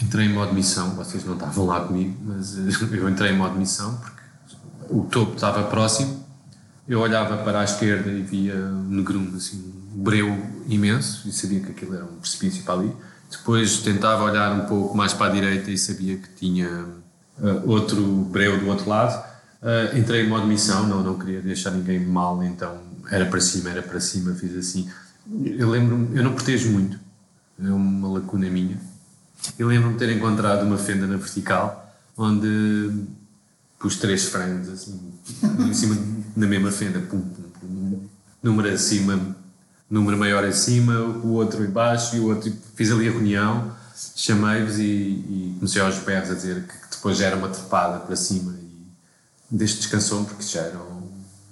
entrei em modo missão, vocês não estavam lá comigo, mas ah, eu entrei em modo missão porque o topo estava próximo, eu olhava para a esquerda e via um negrume, assim, um breu imenso e sabia que aquilo era um precipício para ali. Depois tentava olhar um pouco mais para a direita e sabia que tinha ah, outro breu do outro lado. Ah, entrei em modo missão, não, não queria deixar ninguém mal, então era para cima, era para cima, fiz assim. Eu lembro-me, eu não protejo muito, é uma lacuna minha. Eu lembro-me de ter encontrado uma fenda na vertical onde pus três frames assim, em cima, na mesma fenda, pum, pum, pum, número acima, número maior em cima, o outro em baixo e o outro. Fiz ali a reunião, chamei-vos e, e comecei aos berros a dizer que, que depois já era uma trepada para cima e desde descansou porque já eram,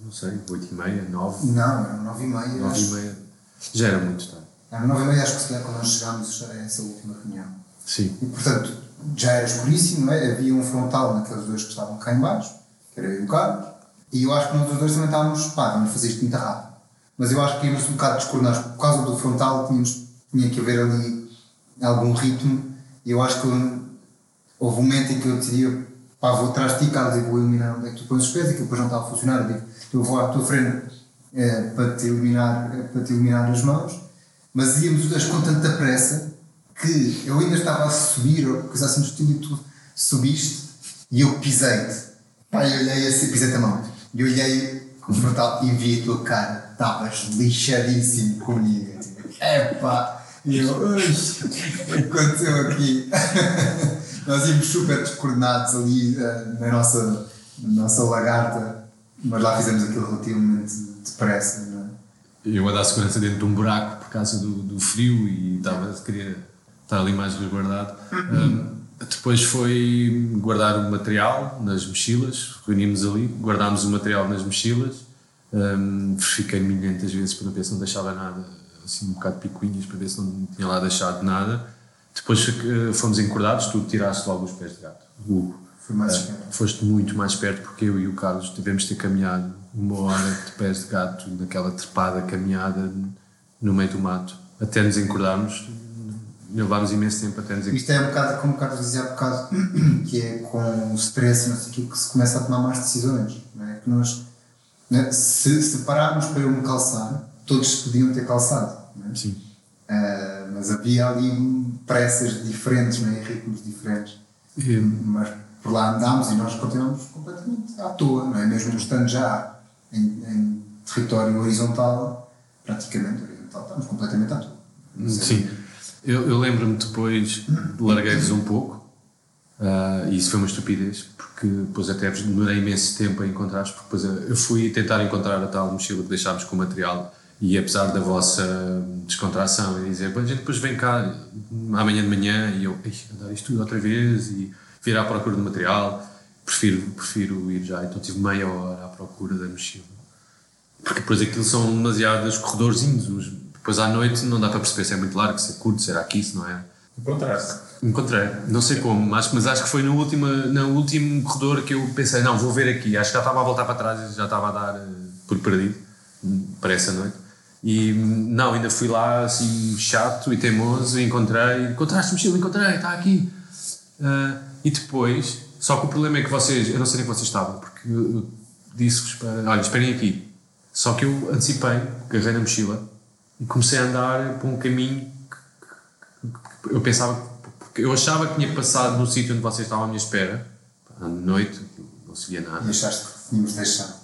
não sei, 8 e meia, 9, Não, eram 9 e meia. 9 e meia. Já era muito tarde. Eram 9 e meia, acho que se calhar quando nós chegámos era essa última reunião. Sim. E portanto, já era escuríssimo, não é? Havia um frontal naqueles dois que estavam cá em baixo, que era eu e o Carlos, e eu acho que nós os dois também estávamos, pá, vamos fazer isto muito rápido. Mas eu acho que íamos um bocado descoordenados, por causa do frontal tínhamos, tinha que haver ali algum ritmo, e eu acho que houve um momento em que eu decidi, pá, vou atrás de ti, Carlos, e vou eliminar onde é que tu pões os pés, e que depois não estava a funcionar, eu digo, eu vou à tua frente eh, para, te eliminar, eh, para te eliminar as mãos, mas íamos os dois com tanta pressa que eu ainda estava a subir, ou coisa assim do estilo, e tu subiste e eu pisei-te. Pá, eu olhei assim, pisei-te a mão. E olhei com o frontal e vi a tua cara, estavas lixadíssimo comigo. Epá, e eu, o que aconteceu aqui? Nós íamos super descoordenados ali eh, na nossa, na nossa lagarta, mas lá fizemos aquilo relativamente depressa, não é? Eu a dar segurança dentro de um buraco por causa do, do frio e estava, queria estar ali mais resguardado. Um, depois foi guardar o material nas mochilas, reunimos ali, guardámos o material nas mochilas, um, verifiquei milhentas vezes para ver se não deixava nada, assim um bocado de picuinhas para ver se não tinha lá deixado nada. Depois eh, fomos encordados, tu tiraste logo os pés de gato, Hugo. Foi mais esquerdo. foste muito mais perto porque eu e o Carlos tivemos de ter caminhado uma hora de pés de gato naquela trepada caminhada no meio do mato até nos encordarmos levámos imenso tempo até nos encordarmos Isto é um bocado como o Carlos dizia há bocado, que é com o stress e não sei o que se começa a tomar mais decisões. Não é? Que nós, né, se, se pararmos para eu me calçar, todos podiam ter calçado. É? sim Ah, mas havia ali pressas diferentes, não é? Ritmos diferentes. E, Mas por lá andámos e nós continuamos completamente à toa, não é? Mesmo estando já em, em território horizontal, praticamente horizontal, estamos completamente à toa. Sim eu, eu lembro-me depois larguei-vos um pouco ah, e isso foi uma estupidez porque depois até vos demorei imenso tempo a encontrar-vos porque depois eu fui tentar encontrar a tal mochila que deixámos com o material e apesar da vossa descontração e dizer, "Bom, a gente depois vem cá amanhã de manhã e eu, "Ei, andar isto tudo outra vez e vir à procura do material, prefiro, prefiro ir já. Então tive meia hora à procura da mochila. Porque depois aquilo são demasiados corredorzinhos, os- depois à noite não dá para perceber se é muito largo, se é curto, se era aqui, se não era. Encontraste. Encontrei, não sei como, mas, mas acho que foi no último, no último corredor que eu pensei, não, vou ver aqui. Acho que já estava a voltar para trás e já estava a dar eh, por perdido para essa noite. E não, ainda fui lá assim chato e teimoso e encontrei, encontraste mochila, encontrei, está aqui. Ah, e depois, só que o problema é que vocês, eu não sei nem que vocês estavam, porque eu, eu disse-vos para, olha, esperem aqui. Só que eu antecipei, agarrei na mochila e comecei a andar por um caminho que- eu pensava, porque eu achava que tinha passado no sítio onde vocês estavam à minha espera, à noite, não se via nada. E achaste que tínhamos deixado.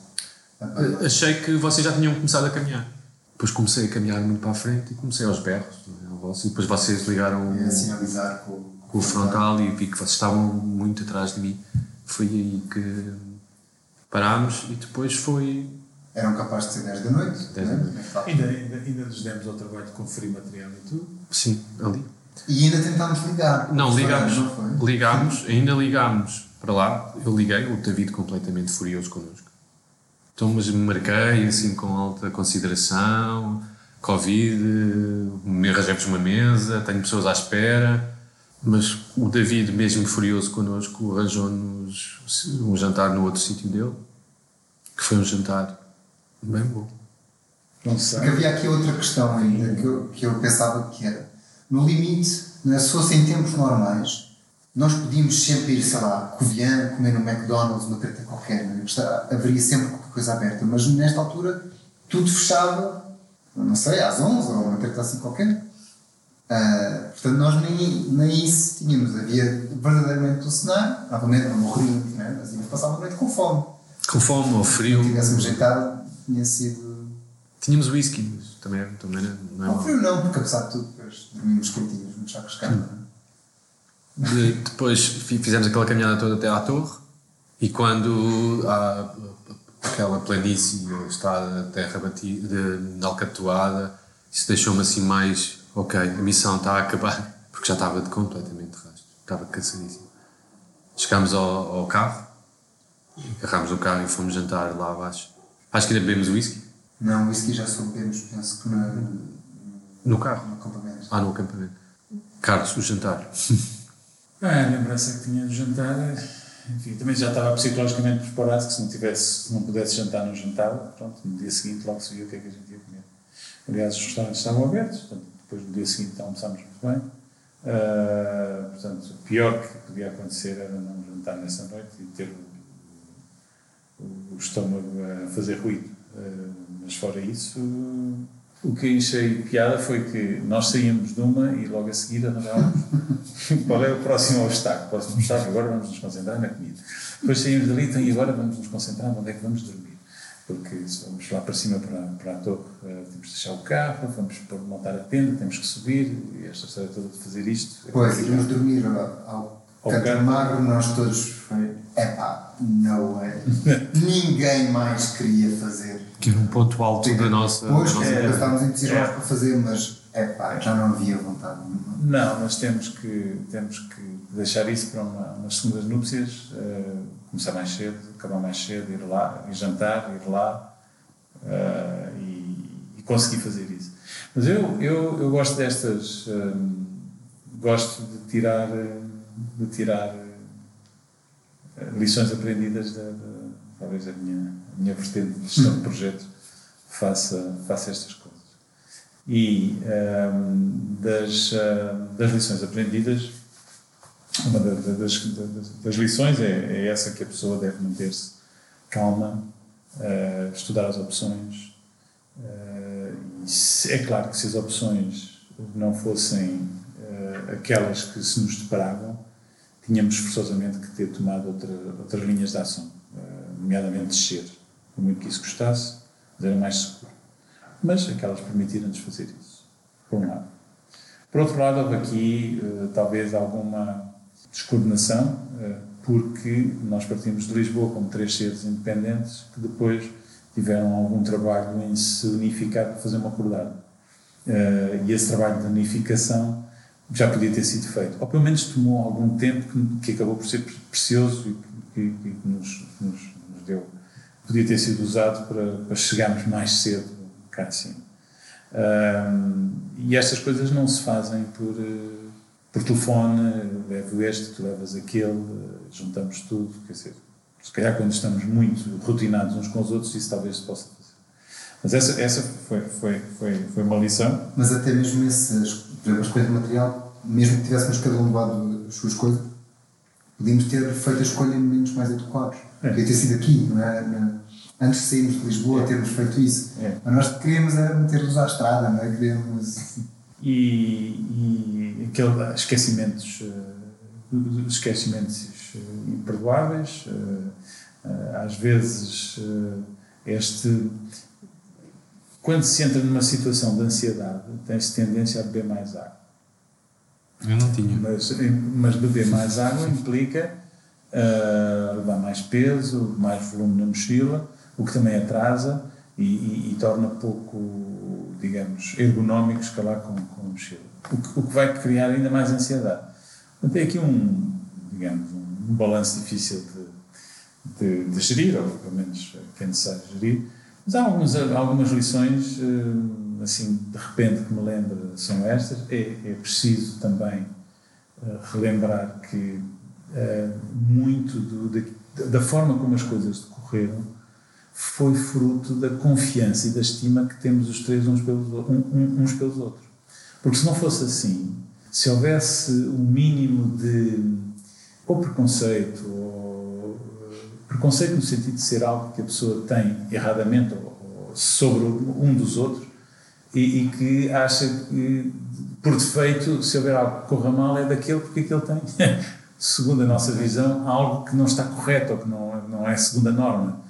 Achei que vocês já tinham começado a caminhar. Depois comecei a caminhar muito para a frente e comecei aos berros. não é, E depois vocês ligaram É sinalizar com, com o frontal e vi que vocês estavam muito atrás de mim. Foi aí que parámos e depois foi. Eram capazes de ser 10 da noite. 10 da não é? noite. É facto. Ainda, ainda, ainda nos demos ao trabalho de conferir material e tudo. Sim, ali. E ainda tentámos ligar. Não, ligámos. Não? Ligámos, ainda ligámos para lá. Eu liguei, o David completamente furioso connosco. Então, mas marquei assim com alta consideração. Covid, me arranjamos uma mesa, tenho pessoas à espera. Mas o David, mesmo furioso connosco, arranjou-nos um jantar no outro sítio dele, que foi um jantar bem bom. Não sei. Porque havia aqui outra questão ainda que eu, que eu pensava que era, no limite, né, se fossem tempos normais, nós podíamos sempre ir, sei lá, a Covilhã, comer no McDonald's, uma treta qualquer, né? Haveria sempre qualquer coisa aberta, mas nesta altura tudo fechava, não sei, às 11 ou uma treta assim qualquer. Ah, portanto, nós nem, nem isso tínhamos. Havia verdadeiramente o cenário, novamente não morríamos, né? mas íamos passar uma noite com fome. Com fome ou frio. Se tivéssemos jeitado, tinha sido. Tínhamos whisky, mas também, também não é mau. frio não, porque apesar de tudo, depois dormimos quentinhos, muito chacos de cama. De- depois fi- fizemos aquela caminhada toda até à torre e quando há aquela planície, a estrada de terra batida, de, alcatoada, Isso deixou-me assim mais, ok, a missão está a acabar, porque já estava de completamente de rastro, estava cansadíssimo. Chegámos ao, ao carro, agarrámos o carro e fomos jantar lá abaixo. Acho que ainda bebemos whisky. Não, o whisky já soubemos, penso que na, No carro? no acampamento. Ah, no acampamento. Carlos, o jantar. Ah, a lembrança que tinha do jantar, enfim, também já estava psicologicamente preparado que se não tivesse, se não pudesse jantar, não jantava. Pronto, no dia seguinte logo se via o que é que a gente ia comer. Aliás, os restaurantes estavam abertos, portanto, depois no dia seguinte almoçámos muito bem. Ah, portanto, o pior que podia acontecer era não jantar nessa noite e ter o, o estômago a fazer ruído. Ah, mas fora isso, o que achei piada foi que nós saímos de uma e logo a seguir arranjámos qual é o próximo obstáculo. O próximo obstáculo, agora vamos nos concentrar na comida. Depois saímos dali então, e agora vamos nos concentrar onde é que vamos dormir. Porque se vamos lá para cima, para, para a torre, eh, temos de deixar o carro, vamos montar a tenda, temos que subir, e esta história toda de fazer isto. é Pois, irmos dormir ao Ao Catamaro, nós todos foi. Epá, não é. Ninguém mais queria fazer. Que era um ponto alto da nossa. da Hoje nossa é, estávamos entusiasmados É. para fazer, mas epá, já não havia vontade nenhuma. Não, mas temos que, temos que deixar isso para uma, umas segundas núpcias, eh, começar mais cedo, acabar mais cedo, ir lá, ir jantar, ir lá eh, e, e conseguir fazer isso. Mas eu, eu, eu gosto destas, eh, gosto de tirar, de tirar eh, lições aprendidas da, talvez a minha, a minha vertente de gestão de projetos faça, faça estas coisas. E ehm, das, ah, das lições aprendidas, uma da- da- das, das, das lições é, é essa que a pessoa deve manter-se calma, ah, estudar as opções. e se- é claro que se as opções não fossem aquelas que se nos deparavam, tínhamos forçosamente que ter tomado outra, outras linhas de ação, ah, nomeadamente descer, por muito que isso custasse, mas era mais seguro mas aquelas permitiram-nos fazer isso, por um lado. Por outro lado, houve aqui eh, talvez alguma descoordenação, eh, porque nós partimos de Lisboa como três seres independentes que depois tiveram algum trabalho em se unificar para fazer uma acordada. Eh, e esse trabalho de unificação já podia ter sido feito, ou pelo menos tomou algum tempo que, que acabou por ser pre- precioso e que, nos, nos, nos deu. Podia ter sido usado para, para chegarmos mais cedo cá acima. Ahm, e estas coisas não se fazem por, eh, por telefone, levo este, tu levas aquele, eh, juntamos tudo, quer dizer, se calhar quando estamos muito rotinados uns com os outros, isso talvez se possa fazer. Mas essa, essa foi, foi, foi, foi uma lição. Mas até mesmo essas, por exemplo, a escolha de material, mesmo que tivéssemos cada um levado as suas coisas, podíamos ter feito a escolha em momentos mais adequados. É. Podia ter sido aqui, não é? Antes de sairmos de Lisboa, termos feito isso. É. Mas nós queríamos era meter-los à estrada, não é? Queríamos. e, e aquele, esquecimentos, eh, esquecimentos eh, imperdoáveis, às vezes este quando se entra numa situação de ansiedade tem-se tendência a beber mais água Eu não tinha. mas, mas beber mais água implica ah, levar mais peso, mais volume na mochila, o que também atrasa e, e- e torna pouco, digamos, ergonómico escalar com, com a mochila. O que, o que vai criar ainda mais ansiedade. Portanto, tem aqui um, digamos, um, balanço difícil de, de, de gerir, ou pelo menos que é necessário gerir. Mas há algumas, algumas lições, eh, assim, de repente que me lembro, são estas. É, é preciso também eh, relembrar que eh, muito do, da, da forma como as coisas decorreram foi fruto da confiança e da estima que temos os três uns pelos, o- uns pelos outros. Porque se não fosse assim, se houvesse um mínimo de ou preconceito, preconceito no sentido de ser algo que a pessoa tem erradamente ou, ou sobre um dos outros e, e que acha que por defeito, se houver algo que corra mal, é daquele porque aquele tem, segundo a nossa visão, algo que não está correto ou que não, não é segundo a norma.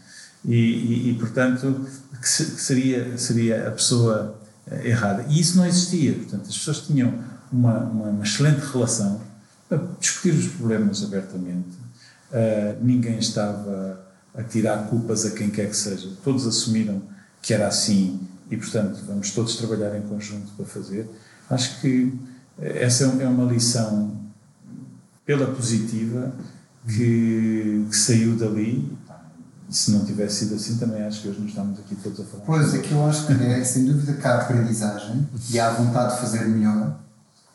E, e, e, portanto, que, se- que seria, seria a pessoa eh, errada. E isso não existia. Portanto, as pessoas tinham uma, uma, uma excelente relação a discutir os problemas abertamente. Uh, ninguém estava a tirar culpas a quem quer que seja. Todos assumiram que era assim e, portanto, vamos todos trabalhar em conjunto para fazer. Acho que essa é uma lição pela positiva que, que saiu dali. E se não tivesse sido assim, também acho que hoje não estamos aqui todos a falar. Pois, é que eu acho que é, sem dúvida, que há aprendizagem e há vontade de fazer melhor,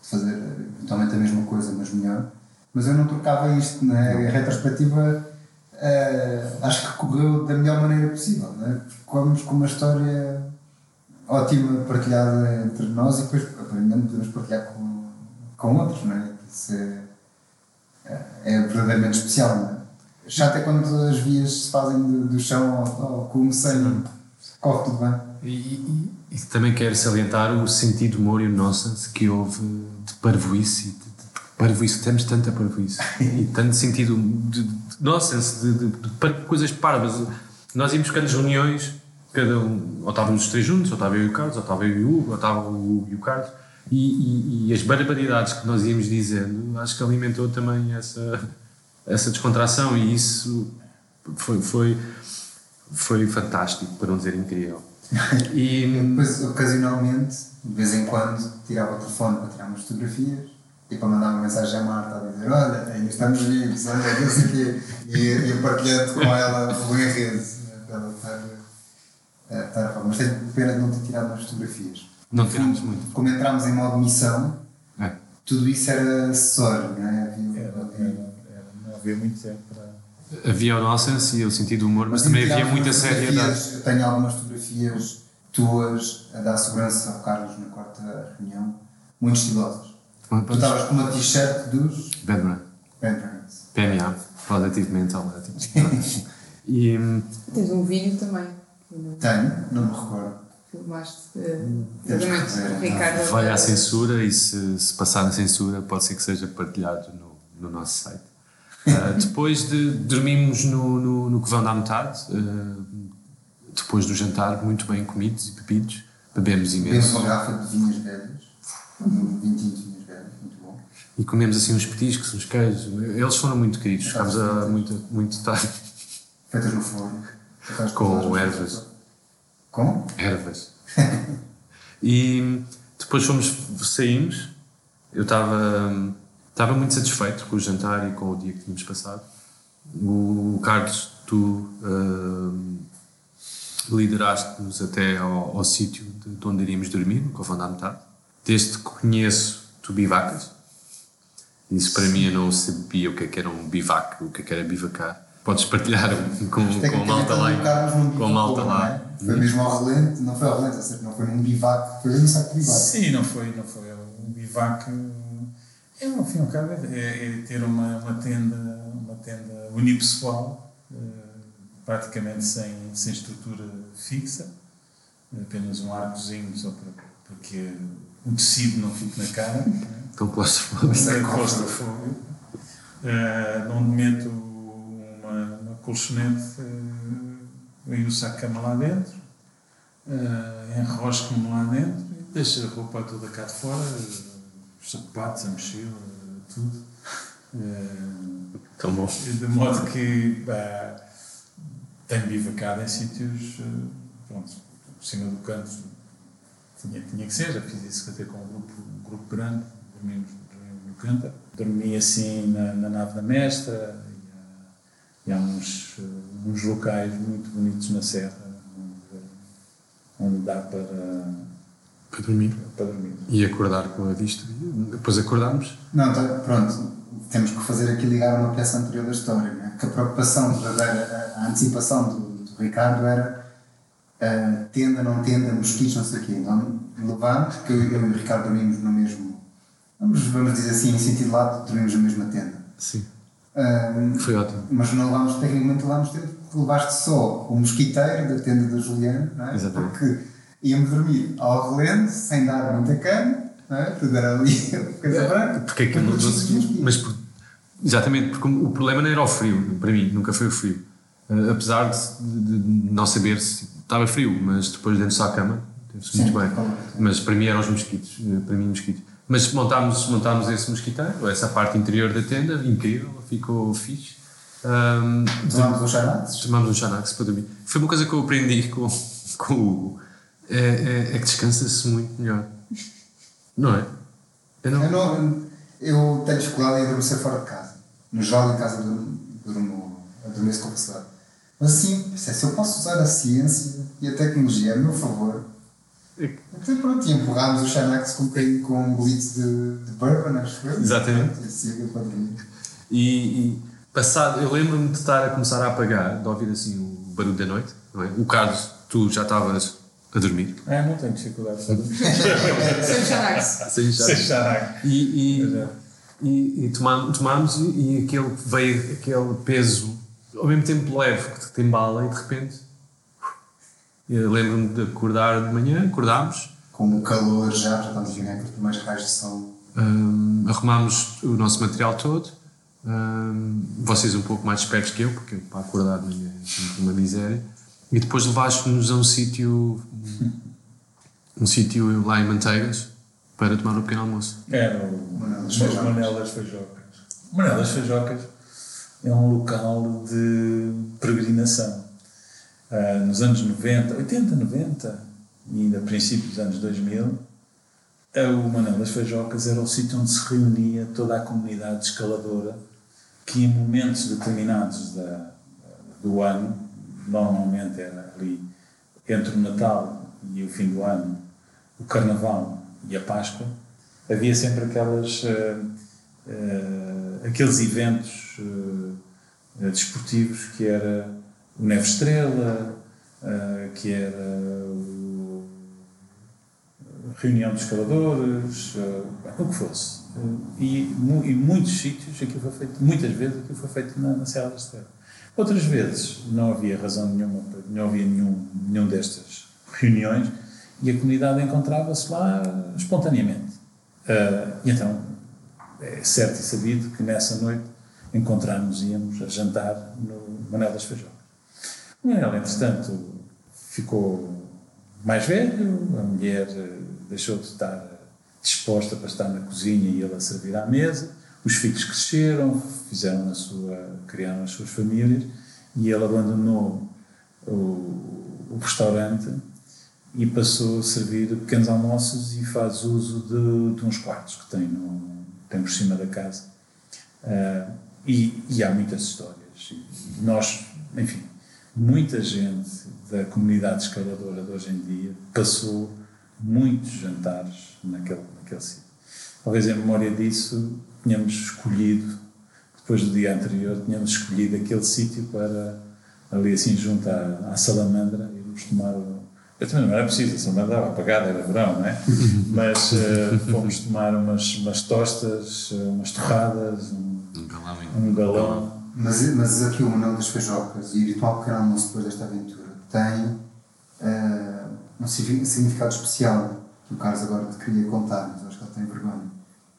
de fazer eventualmente a mesma coisa, mas melhor. Mas eu não trocava isto, né? A retrospectiva uh, acho que correu da melhor maneira possível, né? Ficamos com uma história ótima partilhada entre nós e depois aprendemos podemos partilhar com, com outros, não é? Isso é, é verdadeiramente especial, não é? Chato é quando as vias se fazem do, do chão ao, ao cume sem. corre tudo bem. E, e, e, também quero salientar o sentido humor e o nonsense que houve de parvoíce parvoíce, temos tanta parvoíce. E tanto sentido de, de nonsense, de, de, de, coisas parvas. Nós íamos buscando reuniões, cada um, ou estávamos os três juntos, ou estava eu e o Carlos, ou estava eu e o Hugo, ou estava o Hugo e o Carlos, e, e, e as barbaridades que nós íamos dizendo, acho que alimentou também essa essa descontração. E isso foi, foi, foi fantástico, para não dizer incrível. E depois, ocasionalmente, de vez em quando, tirava o telefone para tirar umas fotografias e para mandar uma mensagem à Marta a dizer: Olha, ainda estamos vivos, olha, não sei o quê. E ia partilhando com ela o enredo para ela estar, estar a Mas tenho pena de não ter tirado umas fotografias. Não tiramos muito. Como entramos em modo missão, é. tudo isso era acessório, não é? Havia, era, havia, havia muito tempo para. Havia o nonsense e o sentido do humor, mas, mas também havia muita seriedade. Eu tenho algumas fotografias tuas a dar segurança ao Carlos na quarta reunião, muito estilosas. Tu estavas com uma t-shirt dos. Bad Brand. Bad Brands. PMA, Positive Mental Attitude. e. Tens um vídeo também. Tenho, não me recordo. Filmaste. Uh, então. Ricardo. Vai à censura e se, se passar na censura, pode ser que seja partilhado no, no nosso site. Uh, depois de dormimos no, no, no que vão dar metade, uh, depois do jantar, muito bem comidos e bebidos, bebemos imenso. Bebemos uma garrafa de vinhas velhas, um vintinho de vinhas velhas, muito bom. E comemos assim uns petiscos, uns queijos. Eles foram muito queridos, ficámos a muito, muito tarde. Feitas no forno. Com ervas. Com? Ervas. e depois fomos, saímos, eu estava Estava muito satisfeito com o jantar e com o dia que tínhamos passado. O Carlos, tu uh, lideraste-nos até ao, ao sítio de, de, onde iríamos dormir, no Covão da Metade. Desde que conheço, tu bivacas. Isso para mim eu não sabia o que, é que era um bivac, o que, é que era bivacar. Podes partilhar com, é com a malta lá. Com a malta lá. É? Foi mesmo ao relente, não foi ao relente, não foi num bivac, foi num saco de bivac. Sim, não foi, não foi um bivac é, ao fim e ao cabo, é, é ter uma, uma, tenda, uma tenda unipessoal, uh, praticamente sem, sem estrutura fixa, apenas um arcozinho só para, para que o tecido não fique na cara. Tão claustrofóbico. É claustrofóbico. Uh, onde meto uma, uma colchonete uh, e o saco de cama lá dentro, uh, enrosco-me lá dentro e deixo a roupa toda cá de fora os sapatos, a mochila, tudo. Uh, Tão bom. De modo que bah, tenho bivacado em sítios, uh, pronto, por cima do canto, tinha, tinha que ser, já fiz isso até com um grupo, um grupo grande, dormimos, dormimos no canto. Dormi assim na, na nave da mestra e há, e há uns, uns locais muito bonitos na serra onde, onde dá para para dormir. Para dormir. E acordar com a vista. Depois acordámos. Não, tá, pronto. Temos que fazer aqui ligar uma peça anterior da história. Né? Que a preocupação, a, a antecipação do, do Ricardo era uh, tenda, não tenda, mosquitos, não sei o quê. Então levámos, porque eu, eu e o Ricardo dormimos no mesmo. Vamos, vamos dizer assim, em sentido lado, dormimos na mesma tenda. Sim. Uh, Foi ótimo. Mas não levámos, tecnicamente levámos tenda, porque levaste só o mosquiteiro da tenda da Juliana, não é? Exatamente. Porque íamos dormir ao relento, sem dar muita cama, não é? tudo era ali, coisa é, branca. Porque aquilo não se. Mas por, exatamente, porque o problema não era o frio, para mim, nunca foi o frio. Uh, apesar de, de, não saber se estava frio, mas depois dentro da cama, teve-se muito bem. Mas para mim eram os mosquitos, eh, para mim mosquitos. Mas montámos, montámos esse mosquiteiro, essa parte interior da tenda, incrível, ficou fixe. Um, tomámos um Xanax? Tomámos um Xanax para dormir. Foi uma coisa que eu aprendi com, com o é, é, é que descansa-se muito melhor. Não é? Eu não. Eu, não, eu tenho dificuldade em adormecer fora de casa. No geral, em casa, durmo adormeço com facilidade. Mas assim, se eu posso usar a ciência e a tecnologia a meu favor, então pronto, e empurrámos o Xanax com, um- com um bolito de, de bourbon, acho que foi. Exatamente. Assim. E, e passado, eu lembro-me de estar a começar a apagar, de ouvir assim o barulho da noite, não é? O Carlos, tu já estavas a dormir. É, não tenho dificuldade para dormir. Sem Xanax. Sem Xanax. E, e, e, e tomá- tomámos e, e aquele veio aquele peso ao mesmo tempo leve que te embala e de repente lembro-me de acordar de manhã, acordámos, Com o calor já, já estamos a os primeiros raios de sol. hum, arrumámos o nosso material todo. hum, vocês um pouco mais espertos que eu, porque para acordar de manhã é uma miséria. E depois levaste-nos a um sítio, um sítio lá em Manteigas, para tomar um pequeno almoço. Era o Manel das Mas Feijocas. Manel das Feijocas. Manel das Feijocas é um local de peregrinação. Ah, nos anos 90, 80, 90 e ainda a princípios dos anos 2000, ah, o Manel das Feijocas era o sítio onde se reunia toda a comunidade escaladora que em momentos determinados da, do ano, normalmente era ali entre o Natal e o fim do ano, o Carnaval e a Páscoa, havia sempre aquelas, eh, eh, aqueles eventos eh, desportivos que era o Neve Estrela, eh, que era o reunião dos escaladores, eh, o que fosse. Eh, e, em muitos sítios, aquilo foi feito, muitas vezes aquilo foi feito na, na Serra da Estrela. Outras vezes não havia razão nenhuma, não havia nenhum, nenhum destas reuniões e a comunidade encontrava-se lá espontaneamente. Ah, e então, é certo e sabido que nessa noite encontramos íamos a jantar no Manel das Feijocas. O Manel, entretanto, ficou mais velho, a mulher eh, deixou de estar disposta para estar na cozinha e ele a servir à mesa, os filhos cresceram, fizeram a sua, criaram as suas famílias e ele abandonou o, o restaurante e passou a servir pequenos almoços e faz uso de, de uns quartos que tem, no, tem por cima da casa. Ah, e, e há muitas histórias. E nós, enfim, muita gente da comunidade escaladora de hoje em dia passou muitos jantares naquele, naquele sítio. Talvez em memória disso tínhamos escolhido, depois do dia anterior, tínhamos escolhido aquele sítio para ali assim junto à, à salamandra irmos tomar o, eu também não era preciso, a salamandra estava apagada, era verão, não é? Mas eh, fomos tomar umas, umas tostas, eh, umas torradas, um, Um galão um galão. Mas, mas aqui o Manel das Feijocas e o ritual pequeno almoço depois desta aventura tem eh, um signi- significado especial que o Carlos agora te queria contar, mas acho que ele tem vergonha.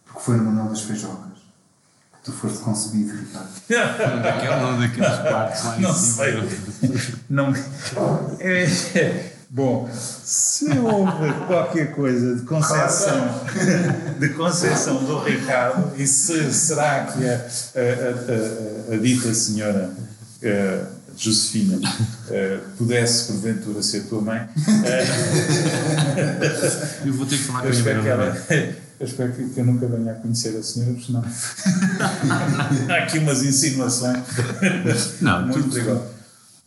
Porque foi no Manel das Feijocas que tu foste concebido, Ricardo. Daquele, não daqueles quartos lá em Não cima. sei. Não, é, bom, se houve qualquer coisa de concepção, de concepção do Ricardo, e se será que a, a, a, a, a dita senhora eh, Josefina eh, pudesse porventura ser tua mãe, Eu vou ter que falar com a minha espero que mãe. ela. Eu espero que, que eu nunca venha a conhecer a senhora, porque senão. Há aqui umas insinuações. Não, muito tudo-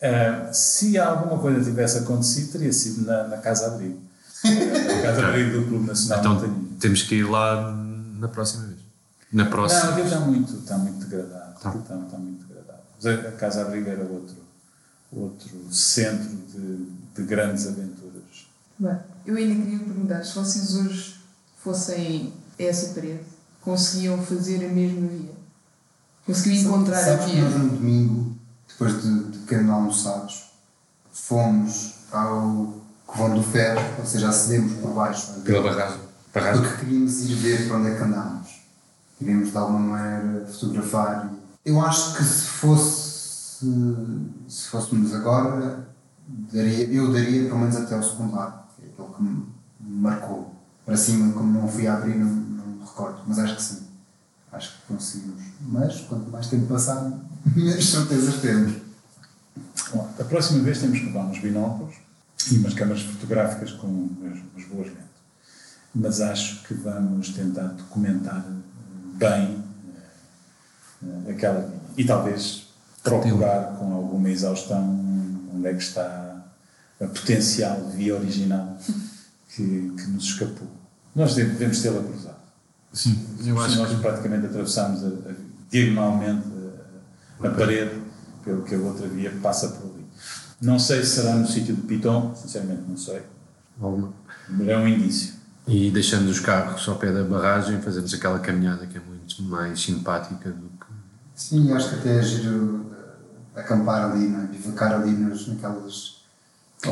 Ah, se alguma coisa tivesse acontecido, teria sido na, na Casa Abrigo. Na Casa Abrigo do Clube Nacional Então temos que ir lá na próxima vez. Na Não, próxima. aquilo está muito, está muito degradado. Tá. Está, está muito degradado. A- a Casa Abrigo era outro, outro centro de, de grandes aventuras. Bem, eu ainda queria perguntar se vocês hoje fossem a essa parede, conseguiam fazer a mesma via? Conseguiam encontrar a Sabes que via? nós no domingo, depois de, de pequeno almoçados, fomos ao Covão do Ferro, ou seja, acedemos por baixo. Pela barragem. Barragem. Porque queríamos ir ver para onde é que andámos. Queríamos de alguma maneira fotografar. Eu acho que se fosse se fôssemos agora, daria, eu daria pelo menos até o segundo lado, que é aquele que me me marcou. Para cima, como não fui a abrir, não, não me recordo, mas acho que sim. Acho que conseguimos. Mas quanto mais tempo passar, menos certezas temos. Bom, a próxima vez temos que levar uns binóculos e umas câmaras fotográficas com umas, umas boas lentes. Mas acho que vamos tentar documentar bem uh, aquela via. E talvez procurar com alguma exaustão onde é que está a potencial via original que, que nos escapou. Nós devemos tê-la cruzada. Sim, eu acho nós que... praticamente atravessamos a, a, diagonalmente a, parede pelo que a outra via passa por ali. Não sei se será no sítio de Piton, sinceramente não sei. Alguma. Mas é um indício. E deixando os carros ao pé da barragem, fazemos aquela caminhada que é muito mais simpática do que. Sim, acho que até é giro uh, acampar ali, não é? Bivacar ali nas, naquelas.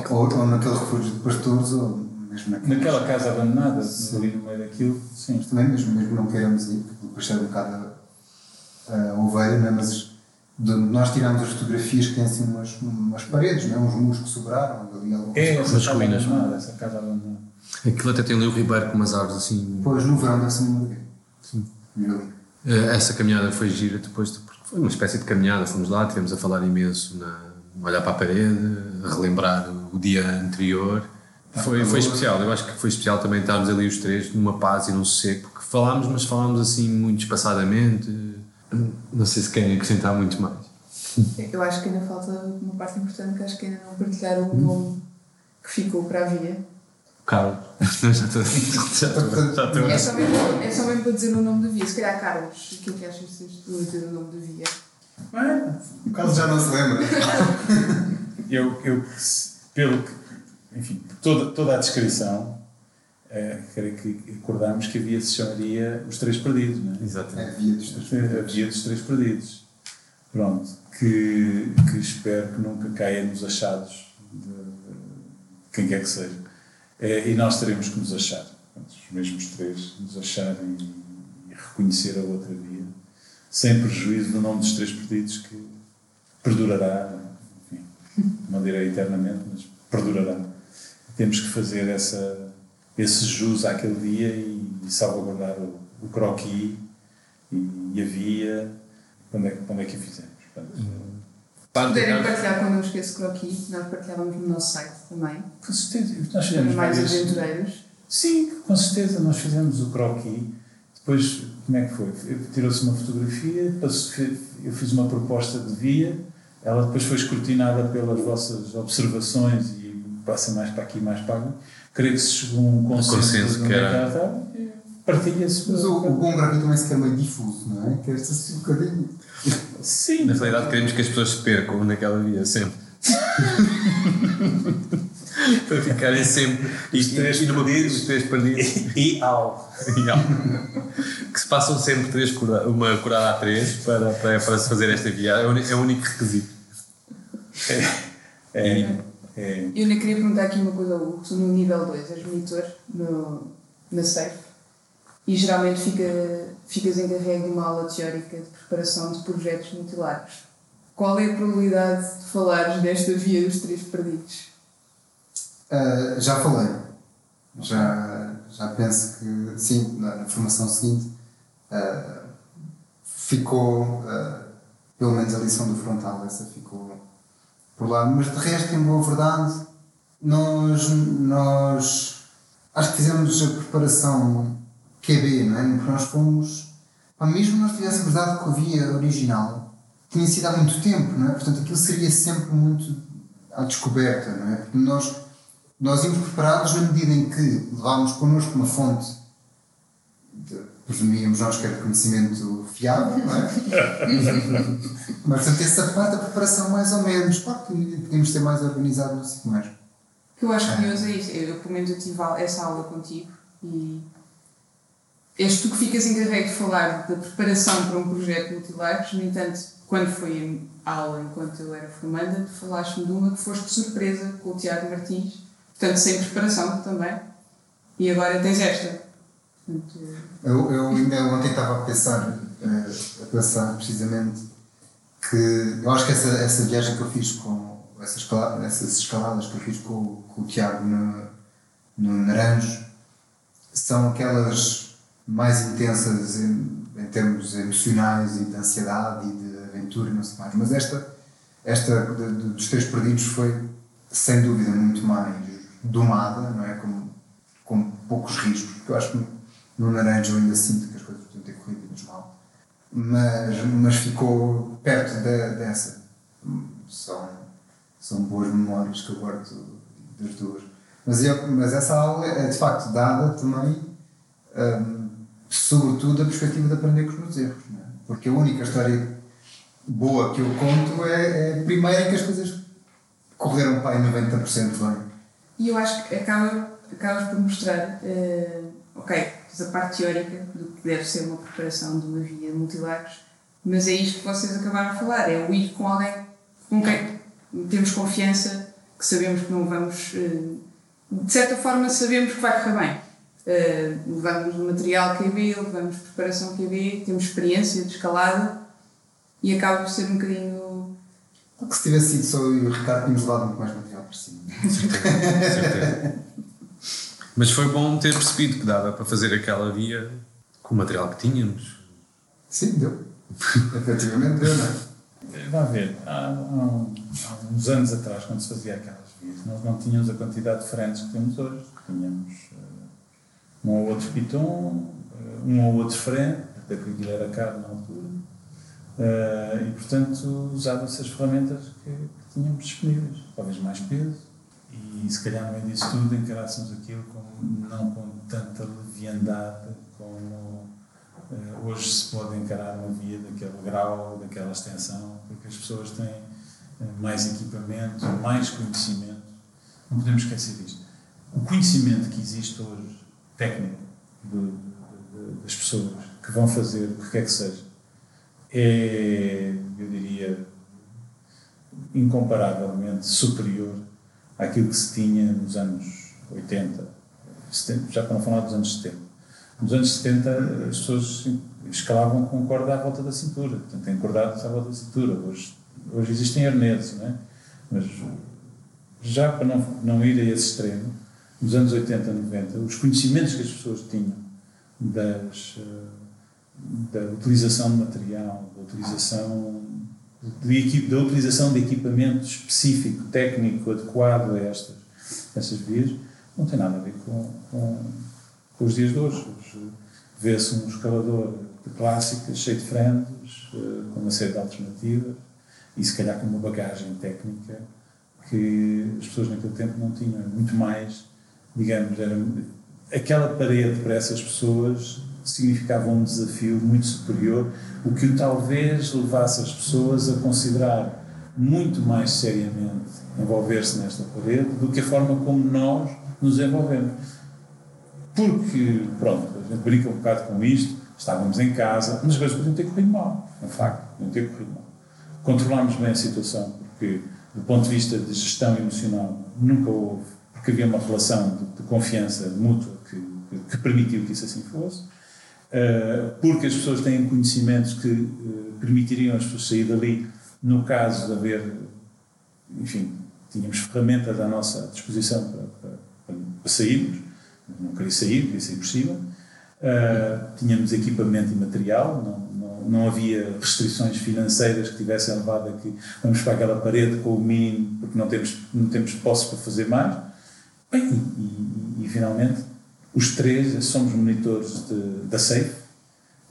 Ou, ou naquele refúgio de pastores, ou mesmo naquelas... Naquela casa abandonada, sim. ali no meio daquilo, sim. Mas também, mesmo, mesmo não queiramos ir, porque depois é um bocado a, a ovelha, não é? Mas de, nós tiramos as fotografias que têm assim umas, umas paredes, não é? uns muros que sobraram ali alguma É, essa casa abandonada. Aquilo até tem ali o ribeiro com umas árvores assim. Pois, no verão uma maravilha. Sim. Eh, Essa caminhada foi gira depois, de, porque foi uma espécie de caminhada. Fomos lá, tivemos a falar imenso, na, a olhar para a parede, a relembrar o dia anterior. Foi, foi especial, eu acho que foi especial também estarmos ali os três numa paz e num sossego, porque falámos, mas falámos assim muito espaçadamente. Não sei se querem acrescentar muito mais. Eu acho que ainda falta uma parte importante que acho que ainda não partilharam o nome que ficou para a via. Carlos, já estou. Já estou. Já estou. É só, mesmo, é só mesmo para dizer o nome da via. Se calhar, Carlos, o que é que achas de dizer o nome da via? Bem, O Carlos já não se lembra. eu, eu pelo que, enfim, toda, toda a descrição, creio que acordamos que a via se chamaria Os Três Perdidos, não é? É Exatamente. a via dos três. A via dos Três Perdidos. Pronto, que, que espero que nunca caia nos achados de quem quer que seja. Eh, e nós teremos que nos achar, os mesmos três, nos achar e, e reconhecer a outra via, sem prejuízo do nome dos Três Perdidos que perdurará, enfim, não direi eternamente, mas perdurará. Temos que fazer essa, esse jus àquele dia e, e salvaguardar o, o croquis e, e a via quando é, que- quando é que o fizemos. Portanto, Se puderem partilhar connosco esse croquis, nós partilhávamos no nosso site também. com certeza, nós fizemos mais várias- aventureiros. Sim, com certeza, nós fizemos o croquis. Depois, como é que foi? Tirou-se uma fotografia, depois eu fiz uma proposta de via, ela depois foi escrutinada pelas vossas observações e passa mais para aqui, mais para ali. Creio que se chegou a um consenso, consenso que é era- e partilha-se. Mas o, o bom grafite também se quer meio difuso, não é? Quer-se assim um bocadinho. Sim, Na realidade, queremos que as pessoas se percam naquela via, sempre. Para ficarem sempre. Os três e numa- perdidos. Os três perdidos. e ao. que se passam sempre três cura, uma curada a três para, para, para se fazer esta via. É o, uni- é o único requisito. É, é, Eu ainda queria perguntar aqui uma coisa ao Hugo. No nível 2 és monitor no, na SAFE e geralmente fica, ficas encarregue de uma aula teórica de preparação de projetos multilares. Qual é a probabilidade de falares desta via dos três perdidos? Ah, já falei. Já, já penso que, sim, na, na formação seguinte ah, ficou, ah, pelo menos a lição do frontal, essa ficou por lá. Mas de resto, em boa verdade, nós, nós acho que fizemos a preparação QB, não é? Porque nós fomos, mesmo nós tivéssemos dado com a via original, tinha sido há muito tempo, não é? Portanto, aquilo seria sempre muito à descoberta, não é? Porque nós, nós íamos preparados na medida em que levávamos connosco uma fonte, presumíamos nós que era conhecimento fiável, não é? Mas, portanto, essa parte da preparação, mais ou menos, claro que podíamos ser mais organizado, não sei o que mais. O que eu acho curioso é isso. Eu, pelo menos, eu tive essa aula contigo e és tu que ficas encarregue de falar da preparação para um projeto multilares. No entanto, quando foi a aula, enquanto eu era formanda, tu falaste-me de uma que foste surpresa com o Tiago Martins, portanto, sem preparação também. E agora tens esta. Eu, eu ainda ontem estava a pensar, eh, a pensar precisamente que eu acho que essa, essa viagem que eu fiz com essas, essas escaladas que eu fiz com, com o Tiago no, no Naranjo são aquelas mais intensas em, em termos emocionais e de ansiedade e de aventura e não sei mais. Mas esta, esta dos Três Perdidos foi sem dúvida muito mais domada, não é? Com, com poucos riscos, porque eu acho que no Naranja eu ainda sinto que as coisas podiam ter corrido menos mal. Mas, mas ficou perto de, dessa. São, são boas memórias que eu guardo das duas. Mas, eu, mas essa aula é de facto dada também, hum, sobretudo, da perspectiva de aprender com os meus erros. É? Porque a única história boa que eu conto é, é a primeira em que as coisas correram para aí 90% bem. E eu acho que acaba, acabas por mostrar, uh, ok, a parte teórica do que deve ser uma preparação de uma via multilagos, mas é isto que vocês acabaram de falar, é o ir com alguém com quem temos confiança, que sabemos que não vamos, uh, de certa forma sabemos que vai correr bem. Uh, levamos material QB, levamos preparação QB, temos experiência de escalada e acaba por ser um bocadinho. Porque se tivesse sido só eu e o Ricardo, tínhamos levado muito mais material para cima. certeza, certeza. Mas foi bom ter percebido que dava para fazer aquela via com o material que tínhamos. Sim, deu. Efetivamente deu, não é? Vá ver, há, há, uns anos atrás, quando se fazia aquelas vias, nós não tínhamos a quantidade de frentes que temos hoje. Tínhamos uh, um ou outro piton, uh, um ou outro frente, até que aquilo era caro na altura. Uh, e, portanto, usava-se as ferramentas que, que, tínhamos disponíveis. Talvez mais peso. E, se calhar, no meio disso tudo, encarássemos aquilo com, não com tanta leviandade como uh, hoje se pode encarar uma via daquele grau, daquela extensão, porque as pessoas têm uh, mais equipamento, mais conhecimento. Não podemos esquecer disto. O conhecimento que existe hoje, técnico, de, de, de, das pessoas que vão fazer o que quer que seja, é, eu diria, incomparavelmente superior àquilo que se tinha nos anos 80, 70, já para não falar dos anos 70. Nos anos 70 as pessoas escalavam com corda à volta da cintura, portanto, encordados à volta da cintura. Hoje, hoje existem arneses, não é? Mas já para não, não ir a esse extremo, nos anos 80, 90, os conhecimentos que as pessoas tinham das da utilização de material, da utilização da utilização de equipamento específico, técnico, adequado a estas, estas vias, não tem nada a ver com, com, com os dias de hoje. hoje Vê-se um escalador de clássicas, cheio de frentes, eh, com uma série de alternativas e se calhar com uma bagagem técnica que as pessoas naquele tempo não tinham. Muito mais, digamos, era aquela parede para essas pessoas significava um desafio muito superior, o que talvez levasse as pessoas a considerar muito mais seriamente envolver-se nesta parede do que a forma como nós nos envolvemos. Porque, pronto, a gente brinca um bocado com isto, estávamos em casa, mas as coisas podiam ter corrido mal, é um facto, podiam ter corrido mal. Controlámos bem a situação, porque, do ponto de vista de gestão emocional, nunca houve, porque havia uma relação de, de confiança mútua que, que, que permitiu que isso assim fosse. Eh, porque as pessoas têm conhecimentos que uh, permitiriam as pessoas sair dali, no caso de haver, enfim, tínhamos ferramentas à nossa disposição para, para, para sairmos, não queria sair, queria sair por cima, uh, tínhamos equipamento e material, não, não, não, havia restrições financeiras que tivessem levado a que vamos para aquela parede com o mínimo porque não temos, não temos posse para fazer mais. Bem, e, e, e finalmente os três somos monitores de, da SAFE,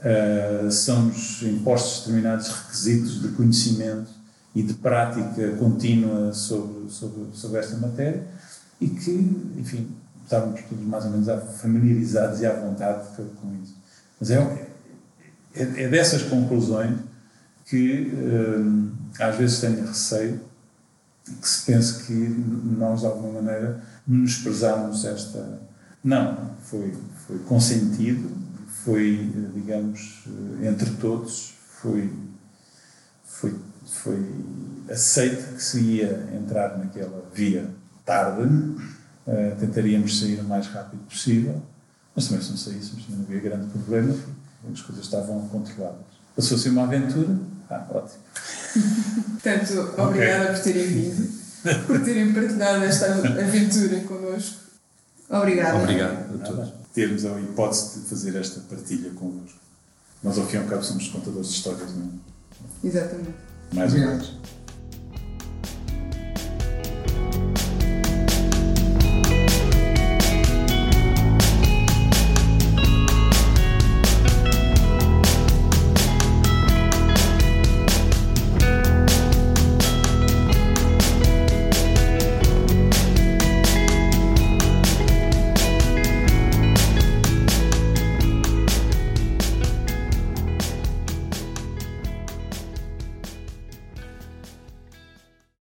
uh, somos impostos determinados requisitos de conhecimento e de prática contínua sobre, sobre, sobre esta matéria e que, enfim, estávamos todos mais ou menos familiarizados e à vontade com isso. Mas é, é, é dessas conclusões que uh, às vezes tenho receio que se pense que nós, de alguma maneira, menosprezamos esta não, foi, foi consentido, foi, digamos, entre todos, foi, foi, foi aceito que se ia entrar naquela via tarde, uh, tentaríamos sair o mais rápido possível, mas também se não saíssemos não havia grande problema, as coisas estavam controladas. Passou-se uma aventura, ah, ótimo. Portanto, obrigada okay. por terem vindo, por terem partilhado esta aventura connosco. Obrigada. Obrigado a todos. Termos a hipótese de fazer esta partilha convosco. Nós, ao fim e ao cabo, somos contadores de histórias, não é? Exatamente. Mais ou menos.